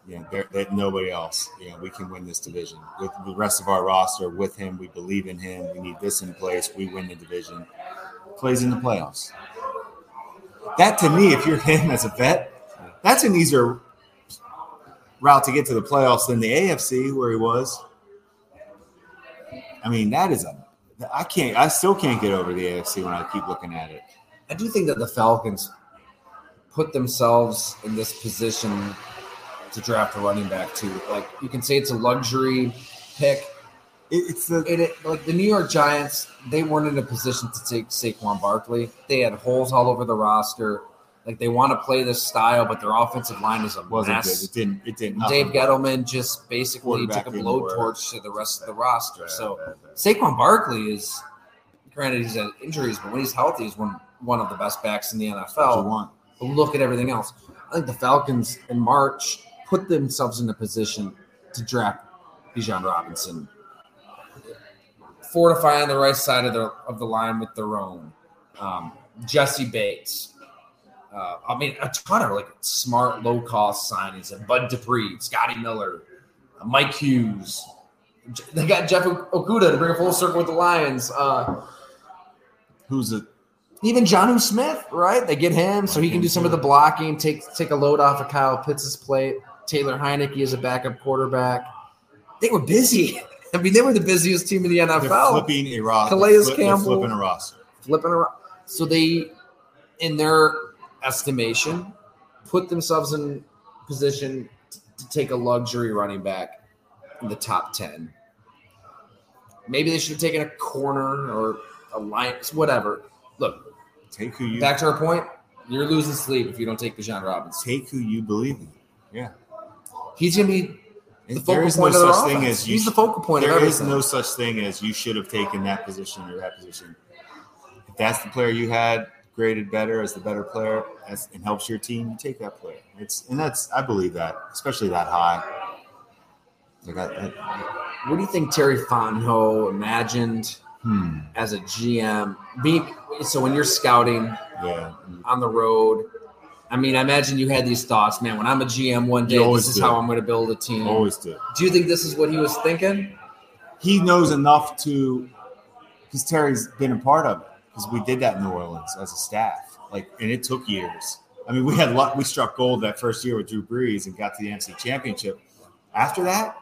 Yeah, there, nobody else. You know, we can win this division with the rest of our roster. With him, we believe in him. We need this in place. We win the division. Plays in the playoffs. That to me, if you're him as a vet, that's an easier route to get to the playoffs than the AFC where he was. I mean, that is a. I can't. I still can't get over the AFC when I keep looking at it. I do think that the Falcons put themselves in this position to draft a running back too. Like you can say it's a luxury pick. It- It's the It, it- like the New York Giants, they weren't in a position to take Saquon Barkley. They had holes all over the roster. Like they want to play this style, but their offensive line is a wasn't mess. good. It didn't. It didn't. Dave Gettleman just basically took a blowtorch to the rest of the roster. Bad, So bad, bad. Saquon Barkley is, granted, he's had injuries, but when he's healthy, he's one one of the best backs in the NFL. look at everything else. I think the Falcons in March put themselves in a position to draft Bijan Robinson, fortify on the right side of the of the line with their own um, Jessie Bates. Uh, I mean, a ton of like smart, low cost signings. And Bud Dupree, Scotty Miller, uh, Mike Hughes. They got Jeff Okudah to bring a full circle with the Lions. Uh, Who's it? even Jonnu Smith, right? They get him so he can do some of the blocking, take take a load off of Kyle Pitts' plate. Taylor Heinicke is a backup quarterback. They were busy. I mean, they were the busiest team in the they're NFL. flipping a roster. Calais they're flip- they're Campbell. flipping a roster. flipping around. So they, in their estimation, put themselves in position t- to take a luxury running back in the top ten. Maybe they should have taken a corner or a Lions, whatever. Look, Take who you back to our point. You're losing sleep if you don't take Bijan Robinson. take who you believe in. Yeah. He's gonna be the There is no point of their such thing as you. He's the focal point of There is no such thing as you should have taken that position or that position. If that's the player you had graded better as the better player as, and helps your team, you take that player. It's and that's I believe that, especially that high. Like I, I, what do you think Terry Fontenot imagined hmm, as a GM? Be, so when you're scouting yeah. on the road, I mean, I imagine you had these thoughts, man. When I'm a GM one day, this is how I'm going to build a team. Always do. Do you think this is what he was thinking? he knows enough to because Terry's been a part of it because we did that in New Orleans as a staff. Like, and it took years. I mean, we had luck. We struck gold that first year with Drew Brees and got to the NFC Championship. After that,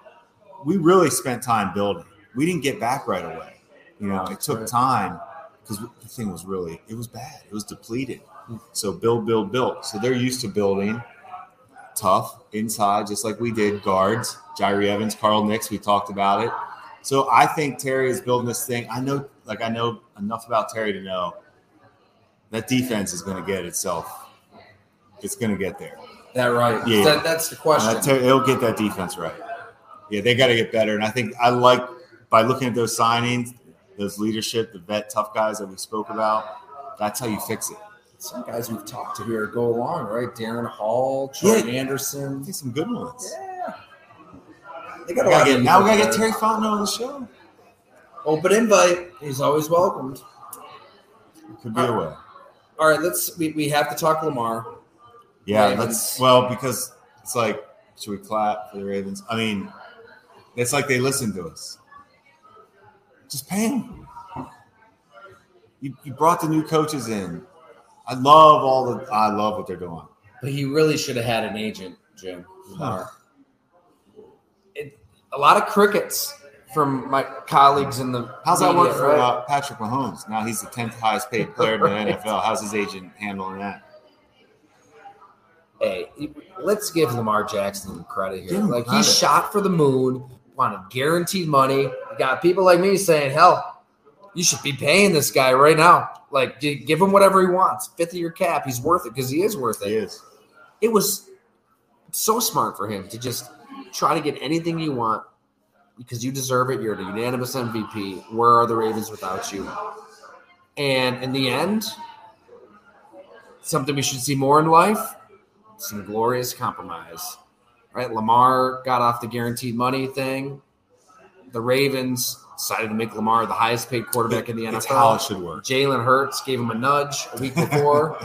we really spent time building. We didn't get back right away. You know, it took time because the thing was really it was bad. It was depleted. Hmm. So build, build, build. So they're used to building tough inside, just like we did. Guards, Jahri Evans, Carl Nicks. We talked about it. So I think Terry is building this thing. I know, like I know enough about Terry to know that defense is going to get itself. It's going to get there. That right? Yeah. That, that's the Uh, question. Terry, he'll get that defense right. Yeah, they got to get better. And I think I like by looking at those signings, those leadership, the vet tough guys that we spoke about. That's how you fix it. Some guys we've talked to here go along, right? Darren Hall, Troy Yeah. Andersen. I think some good ones. Yeah. They We got a gotta get- now we got to get Terry Fontenot on the show. Open invite. He's always welcomed. Could be a way. All right, let's. We, we have to talk Lamar. Yeah, Ravens. let's. Well, because it's like, should we clap for the Ravens? I mean, it's like they listen to us. Just pay them. You, you brought the new coaches in. I love all the. I love what they're doing. But he really should have had an agent, Jim. Lamar. It, a lot of crickets from my colleagues in the How's that work for right? uh, Patrick Mahomes? Now he's the tenth highest paid player in the NFL. How's his agent handling that? hey, let's give Lamar Jackson credit here. him Like he credit. shot for the moon, wanted guaranteed money. You got people like me saying, "Hell, you should be paying this guy right now. Like, give him whatever he wants. Fifth of your cap, he's worth it because he is worth it." He is. It was so smart for him to just try to get anything you want because you deserve it. You're the unanimous MVP. Where are the Ravens without you? And in the end, something we should see more in life some glorious compromise. Right? Lamar got off the guaranteed money thing. The Ravens decided to make Lamar the highest paid quarterback in the It's how it NFL. should work. Jalen Hurts gave him a nudge a week before.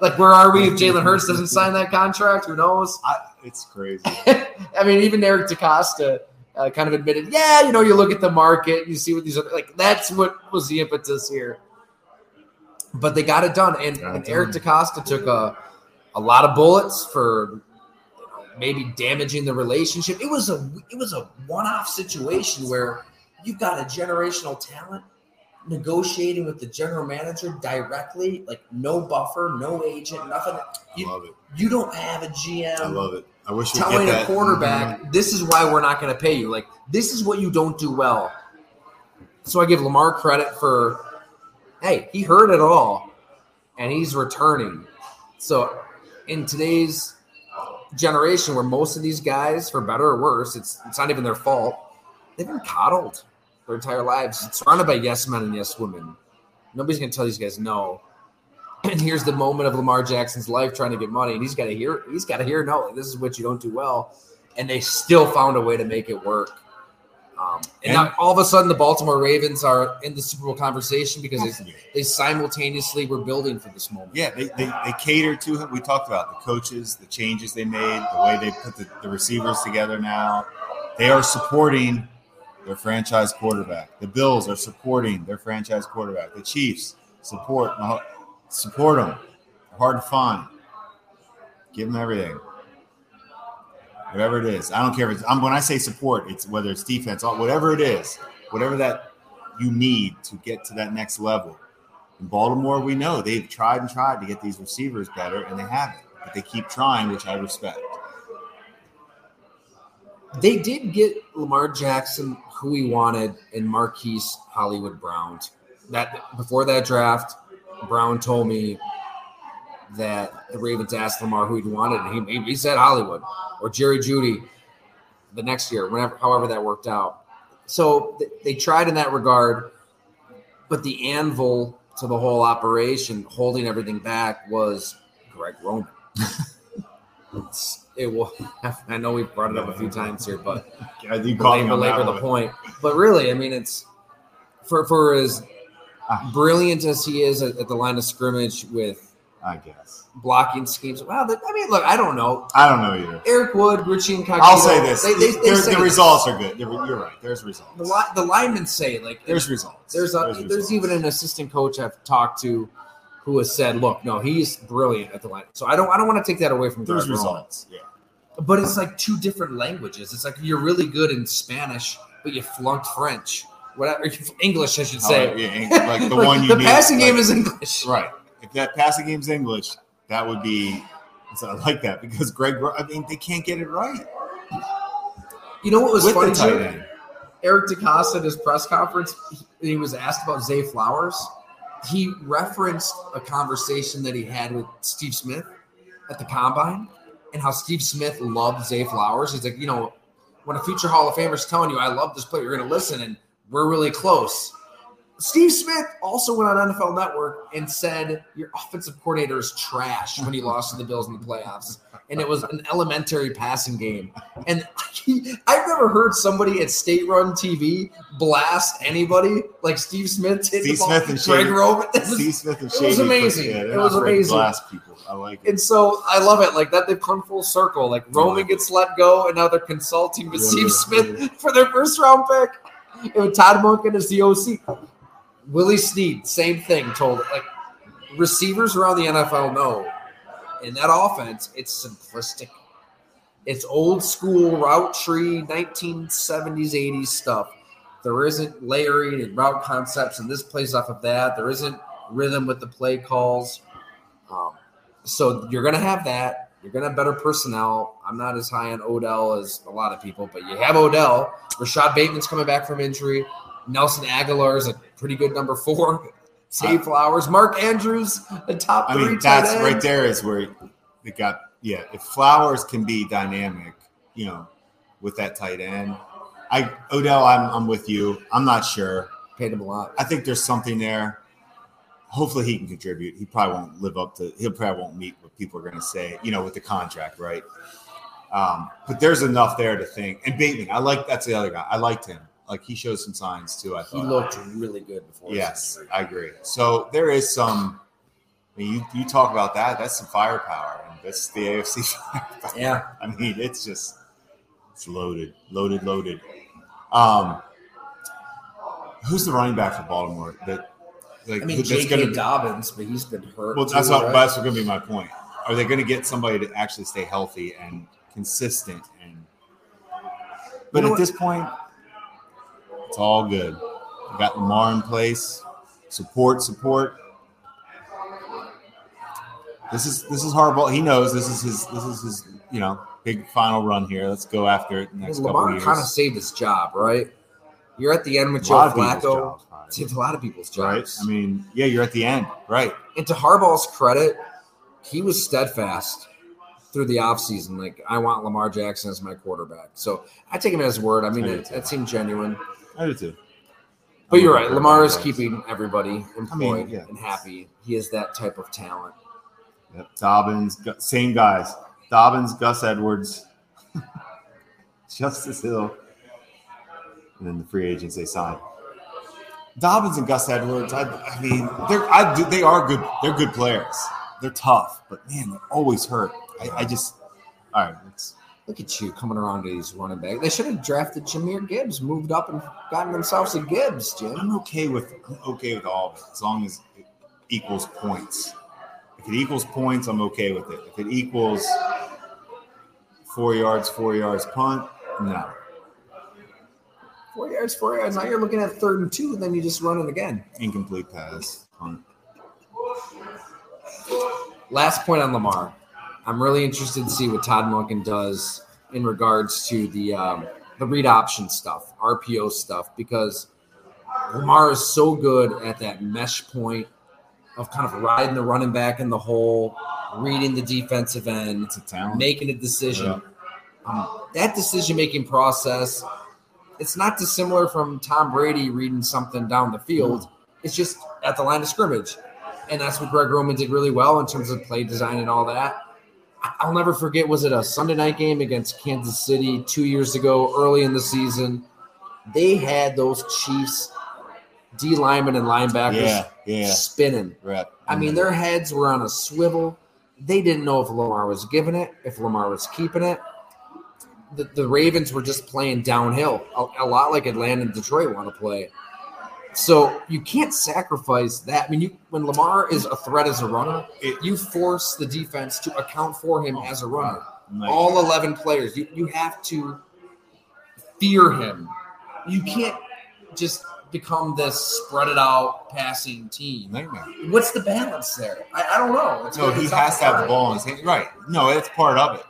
like, where are we if Jalen Hurts doesn't sign that contract? Who knows? I, it's crazy. I mean, even Eric DeCosta uh, kind of admitted, yeah, you know, you look at the market and you see what these are like. That's what was the impetus here. But they got it done, and, it Eric done. DeCosta took a a lot of bullets for maybe damaging the relationship. It was a it was a one off situation where you've got a generational talent negotiating with the general manager directly, like no buffer, no agent, nothing. I You, love it. you don't have a GM I love it. I wish telling a that. Mm-hmm. quarterback, this is why we're not going to pay you. Like, this is what you don't do well. So I give Lamar credit for, hey, he heard it all and he's returning. So in today's generation where most of these guys, for better or worse, it's it's not even their fault, they've been coddled their entire lives, surrounded by yes men and yes women. Nobody's gonna tell these guys no. And here's the moment of Lamar Jackson's life trying to get money, and he's got to hear he's got to hear no, this is what you don't do well, and they still found a way to make it work. Um, and, And- now all of a sudden, the Baltimore Ravens are in the Super Bowl conversation because they, they simultaneously were building for this moment. Yeah, they, they, they cater to him. We talked about the coaches, the changes they made, the way they put the, the receivers together now. They are supporting their franchise quarterback. The Bills are supporting their franchise quarterback. The Chiefs support support them. Hard to find. Give them everything. Whatever it is. I don't care if it's I'm, when I say support, it's whether it's defense, whatever it is, whatever that you need to get to that next level. In Baltimore, we know they've tried and tried to get these receivers better, and they haven't. But they keep trying, which I respect. They did get Lamar Jackson, who he wanted, and Marquise Hollywood Brown. That before that draft, Brown told me that the Ravens asked Lamar who he wanted, and he, he said Hollywood or Jerry Jeudy the next year, whenever, however that worked out. So th- they tried in that regard, but the anvil to the whole operation, holding everything back, was Greg Roman. it will. I know we've brought it up a few times here, but I do call belabor, belabor the point. But really, I mean, it's for for as Ah. brilliant as he is at, at the line of scrimmage with I guess. blocking schemes. Wow, that, I mean, look, I don't know. I don't know either. Eric Wood, Richie Incognito. I'll say this: They, they, they say the results are good. There- You're right. There's results. The, li- the linemen say like There's results. there's a, there's, results. even an assistant coach I've talked to who has said, look, no, he's brilliant at the line. So I don't I don't want to take that away from there's results. Yeah. But it's like two different languages. It's like you're really good in Spanish, but you flunked French. Whatever English, I should say. Yeah, like the one you the need, passing like- game is English. right. If that passing game's English, that would be. So I like that because Greg. I mean, they can't get it right You know what was with funny? the tight Too? end. Eric DeCosta at his press conference, he, he was asked about Zay Flowers. He referenced a conversation that he had with Steve Smith at the combine and how Steve Smith loved Zay Flowers. He's like, you know, when a future Hall of Famer is telling you, I love this player, you're going to listen, and we're really close. Steve Smith also went on NFL Network and said your offensive coordinator is trash when he lost to the Bills in the playoffs. And it was an elementary passing game. And he, I've never heard somebody at State Run TV blast anybody like Steve Smith. Steve. Smith and Greg Roman. Steve Smith and it was amazing. Yeah, It was not afraid to amazing. Blast people. I like it. And so I love it. Like that, they've come full circle. Like Roman gets let go, and now they're consulting with Yeah, Steve yeah, Smith for their first round pick. And Todd Monken as the OC. Willie Snead, same thing. Told like receivers around the NFL know in that offense, it's simplistic. It's old school route tree, 1970s, 80s stuff. There isn't layering and route concepts, and this plays off of that. There isn't rhythm with the play calls. Um, so you're going to have that. You're going to have better personnel. I'm not as high on Odell as a lot of people, but you have Odell. Rashod Bateman's coming back from injury. Nelson Agholor is a pretty good number four. Save uh, Flowers, Mark Andrews, a top I mean, that's end. right there is where they got. Yeah, if Flowers can be dynamic, you know, with that tight end, I Odell, I'm I'm with you. I'm not sure. Paid him a lot. I think there's something there. Hopefully, he can contribute. He probably won't live up to. He'll probably won't meet what people are going to say. You know, with the contract, right? Um, but there's enough there to think. And Bateman, I like. That's the other guy. I liked him. Like he showed some signs too. I He looked really good before. Yes. I agree. So there is some. I mean, you, you talk about that. That's some firepower, and that's the AFC. Firepower. Yeah. I mean, it's just it's loaded, loaded, loaded. Um, who's the running back for Baltimore? That like I mean, J.K. be- Dobbins, but he's been hurt. well, that's too, right? that's going to be my point. Are they going to get somebody to actually stay healthy and consistent? And but know at what? this point, it's all good. You got Lamar in place. Support, support. This is this is Harbaugh. He knows this is his this is his you know big final run here. Let's go after it I mean, next couple Lamar of years. kind of saved his job, right? You're at the end with Joe lot of people's Flacco. Jobs. Saved a lot of people's jobs. right? I mean, yeah, you're at the end, right? and to Harbaugh's credit, he was steadfast through the offseason. Like, I want Lamar Jackson as my quarterback. So I take him at his word. I mean, I it, that seemed genuine. I do too. But you're right. Lamar is keeping everybody employed yeah. and happy. He is that type of talent. Yep. Dobbins, same guys. Dobbins, Gus Edwards, Justice Hill, and then the free agents they signed. Dobbins and Gus Edwards. I, I mean, they're I do, they are good. They're good players. They're tough, but man, they're always hurt. I, I just all right. It's, Look at you coming around to these running back. They should have drafted Jahmyr Gibbs, moved up and gotten themselves a Gibbs, Jim. I'm okay with I'm okay with all of it as long as it equals points. If it equals points, I'm okay with it. If it equals four yards, four yards punt, no. Four yards, four yards. Now you're looking at third and two, and then you just run it again. Incomplete pass. Punt. Last point on Lamar. I'm really interested to see what Todd Monken does in regards to the um, the read option stuff, RPO stuff, because Lamar is so good at that mesh point of kind of riding the running back in the hole, reading the defensive end, It's a making a decision. Yeah. Um, that decision making process, it's not dissimilar from Tom Brady reading something down the field. It's just at the line of scrimmage. And that's what Greg Roman did really well in terms of play design and all that. I'll never forget, was it a Sunday night game against Kansas City two years ago, early in the season? They had those Chiefs D linemen and linebackers Yeah, yeah. spinning. Rep. I mean, their heads were on a swivel. They didn't know if Lamar was giving it, if Lamar was keeping it. The, the Ravens were just playing downhill, a, a lot like Atlanta and Detroit want to play. So you can't sacrifice that. I mean, you when Lamar is a threat as a runner, It- you force the defense to account for him as a runner. Oh, like, All eleven players, you, you have to fear him. You can't just become this spread it out passing team. nightmare. What's the balance there? I, I don't know. It's No, he has to have the ball in his hand. Right. No, it's part of it.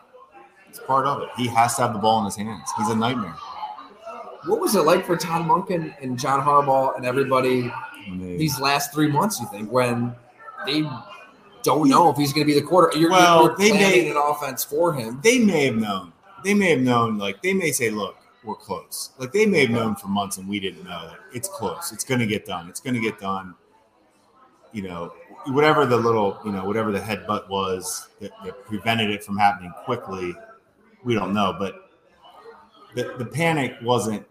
Part of it. He has to have the ball in his hands. He's a nightmare. What was it like for Tom Monken and John Harbaugh and everybody these last three months? You think when they don't know if he's going to be the quarter? You're, Well, you're they may- an offense for him. they may have known. They may have known. Like they may say, "Look, we're close." Like they may have known for months, and we didn't know that it's close. It's going to get done. It's going to get done. You know, whatever the little, you know, whatever the headbutt was that, that prevented it from happening quickly, we don't know. But the the panic wasn't.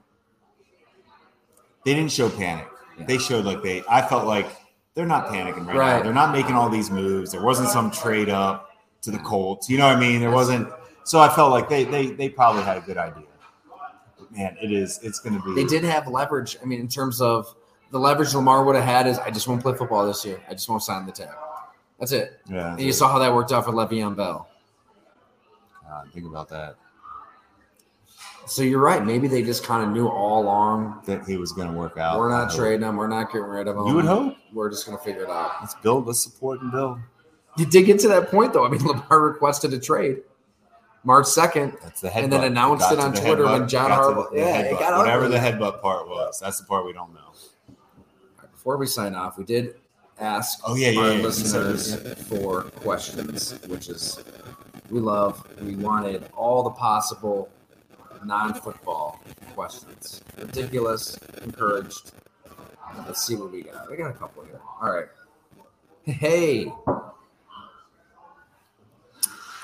They didn't show panic. They showed like they. I felt like they're not panicking right, now. They're not making all these moves. There wasn't some trade up to the Colts. You know what I mean? There wasn't. So I felt like they they they probably had a good idea. But man, it is. It's going to be. They did have leverage. I mean, in terms of the leverage Lamar would have had is, I just won't play football this year. I just won't sign the tag. That's it. Yeah. And you saw how that worked out for Le'Veon Bell. God, think about that. So you're right. Maybe they just kind of knew all along. that he was going to work out. We're not trading him. We're not getting rid of him. You would hope. We're just gonna figure it out. Let's build. Let's support and build. You did get to that point though. I mean, Lamar requested a trade March second. That's the headbutt. And then announced Got it on the Twitter when John Harbaugh- yeah, it got whatever the headbutt part was. That's the part we don't know. Before we sign off, we did ask Oh, yeah, yeah, our yeah, listeners said for questions, which is we love. We wanted all the possible non-football questions. Ridiculous, encouraged. Let's see what we got. We got a couple here. All right. Hey,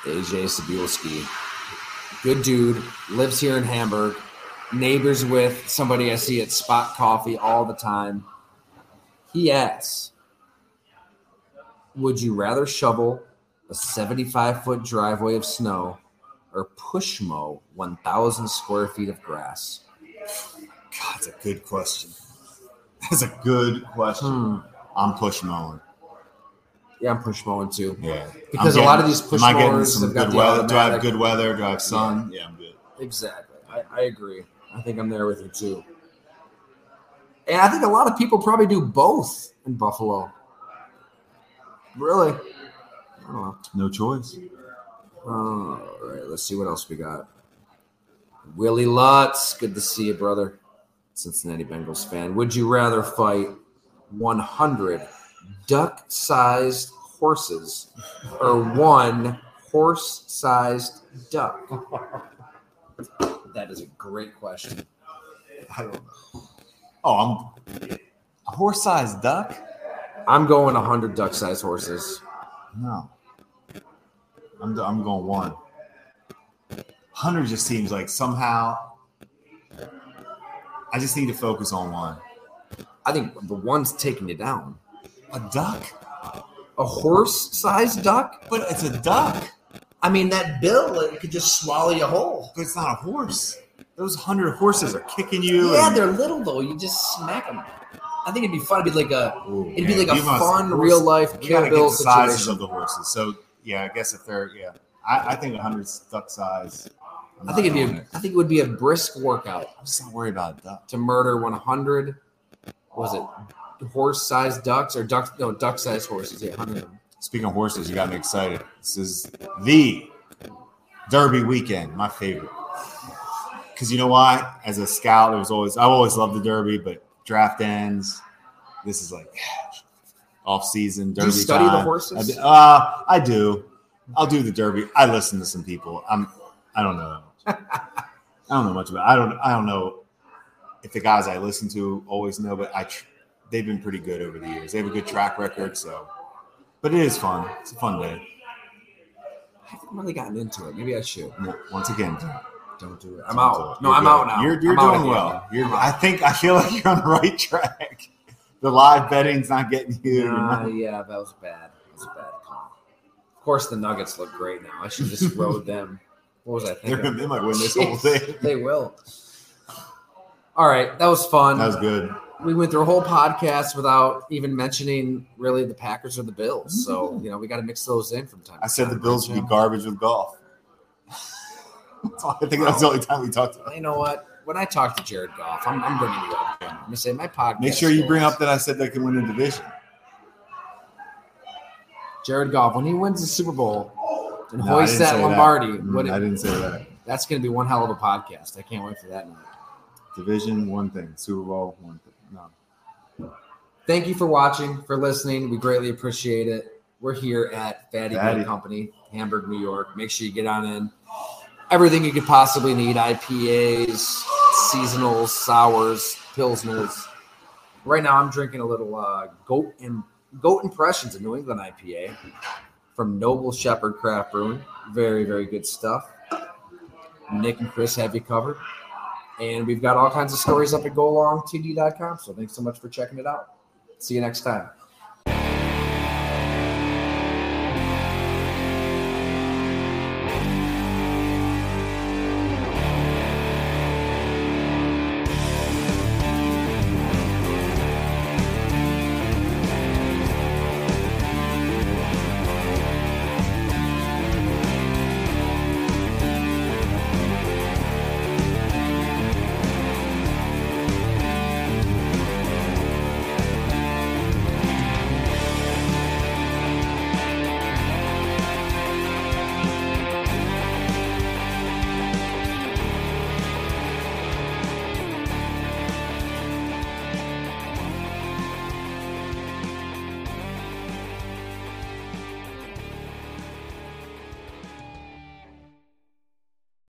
AJ Sabilski, good dude, lives here in Hamburg, neighbors with somebody I see at Spot Coffee all the time. He asks, Would you rather shovel a 75 foot driveway of snow or push mow 1,000 square feet of grass? God, that's a good question. That's a good question. Hmm. I'm push mowing. Yeah, I'm push mowing too. Yeah, Because I'm a lot of these push Am I getting mowers some have got good the weather? Do I have good weather? Do I have sun? Yeah, I'm good. Exactly. I, I agree. I think I'm there with you too. And I think a lot of people probably do both in Buffalo. Really? I don't know. No choice. All right, let's see what else we got. Willie Lutz, good to see you, brother. Cincinnati Bengals fan. Would you rather fight 100 duck sized horses or one horse sized duck? That is a great question. I don't know. Oh, I'm a horse-sized duck. I'm going 100 duck sized horses. No, I'm I'm going one. Hundred just seems like somehow. I just need to focus on one. I think the one's taking you down. A duck, A horse sized duck? but it's a duck. I mean, that bill it could just swallow you whole. But it's not a horse. Those hundred horses are kicking you. Yeah, and- they're little though. You just smack them. I think it'd be fun. It'd be like a Ooh, it'd be like a fun, real life Kill Bill the sizes situation. of the horses. So yeah, I guess if they're yeah, I, I think hundred duck size. I'm I think it'd be a, it. I think it would be a brisk workout I'm just not worried about duck. to murder 100. Was it horse-sized ducks or duck? No, duck-sized horses. Yeah, 100. Speaking of horses, you got me excited. This is the Derby weekend, my favorite. Because you know why? As a scout, it was always I always loved the Derby, but draft ends. This is like off season Do Derby. you study the horses? I do, uh, I do. I'll do the Derby. I listen to some people. I'm. I don't know that much. I don't know much about. I don't. I don't know if the guys I listen to always know, but I. Tr- they've been pretty good over the years. They have a good track record, so. But it is fun. It's a fun day. I haven't really gotten into it. Maybe I should. No, Once again, Don't do it. I'm don't out. it. No, You're I'm good. out now. You're, you're doing well. You're, I think I feel like you're on the right track. The live betting's not getting you. Nah, yeah, that was bad. That was a bad call. Of course, the Nuggets look great now. I should just rode them. What was I thinking? they might win this whole thing. they will. All right, that was fun. That was good. we went through a whole podcast without even mentioning really the Packers or the Bills. So mm-hmm. you know we got to mix those in from time. to I said the Bills right, would be garbage with golf. I think that's the only time we talked about it. You know what? When I talk to Jared Goff, I'm, I'm bringing you up. I'm gonna say my podcast. Make sure you bring up that I said they can win the division. Jared Goff when he wins the Super Bowl and No, hoists that Lombardi. Mm, what I didn't say that. that's going to be one hell of a podcast. I can't wait for that night. Division, one thing. Super Bowl, one thing. No. Thank you for watching, for listening. We greatly appreciate it. We're here at Fattey Fattey. Company, Hamburg, New York. Make sure you get on in. Everything you could possibly need IPAs, seasonals, sours, pilsners. Right now, I'm drinking a little uh, goat and goat impressions of New England IPA from Noble Shepherd Craft Brewing. Very, very good stuff. Nick and Chris have you covered. And we've got all kinds of stories up at golongtd.com. So thanks so much for checking it out. See you next time.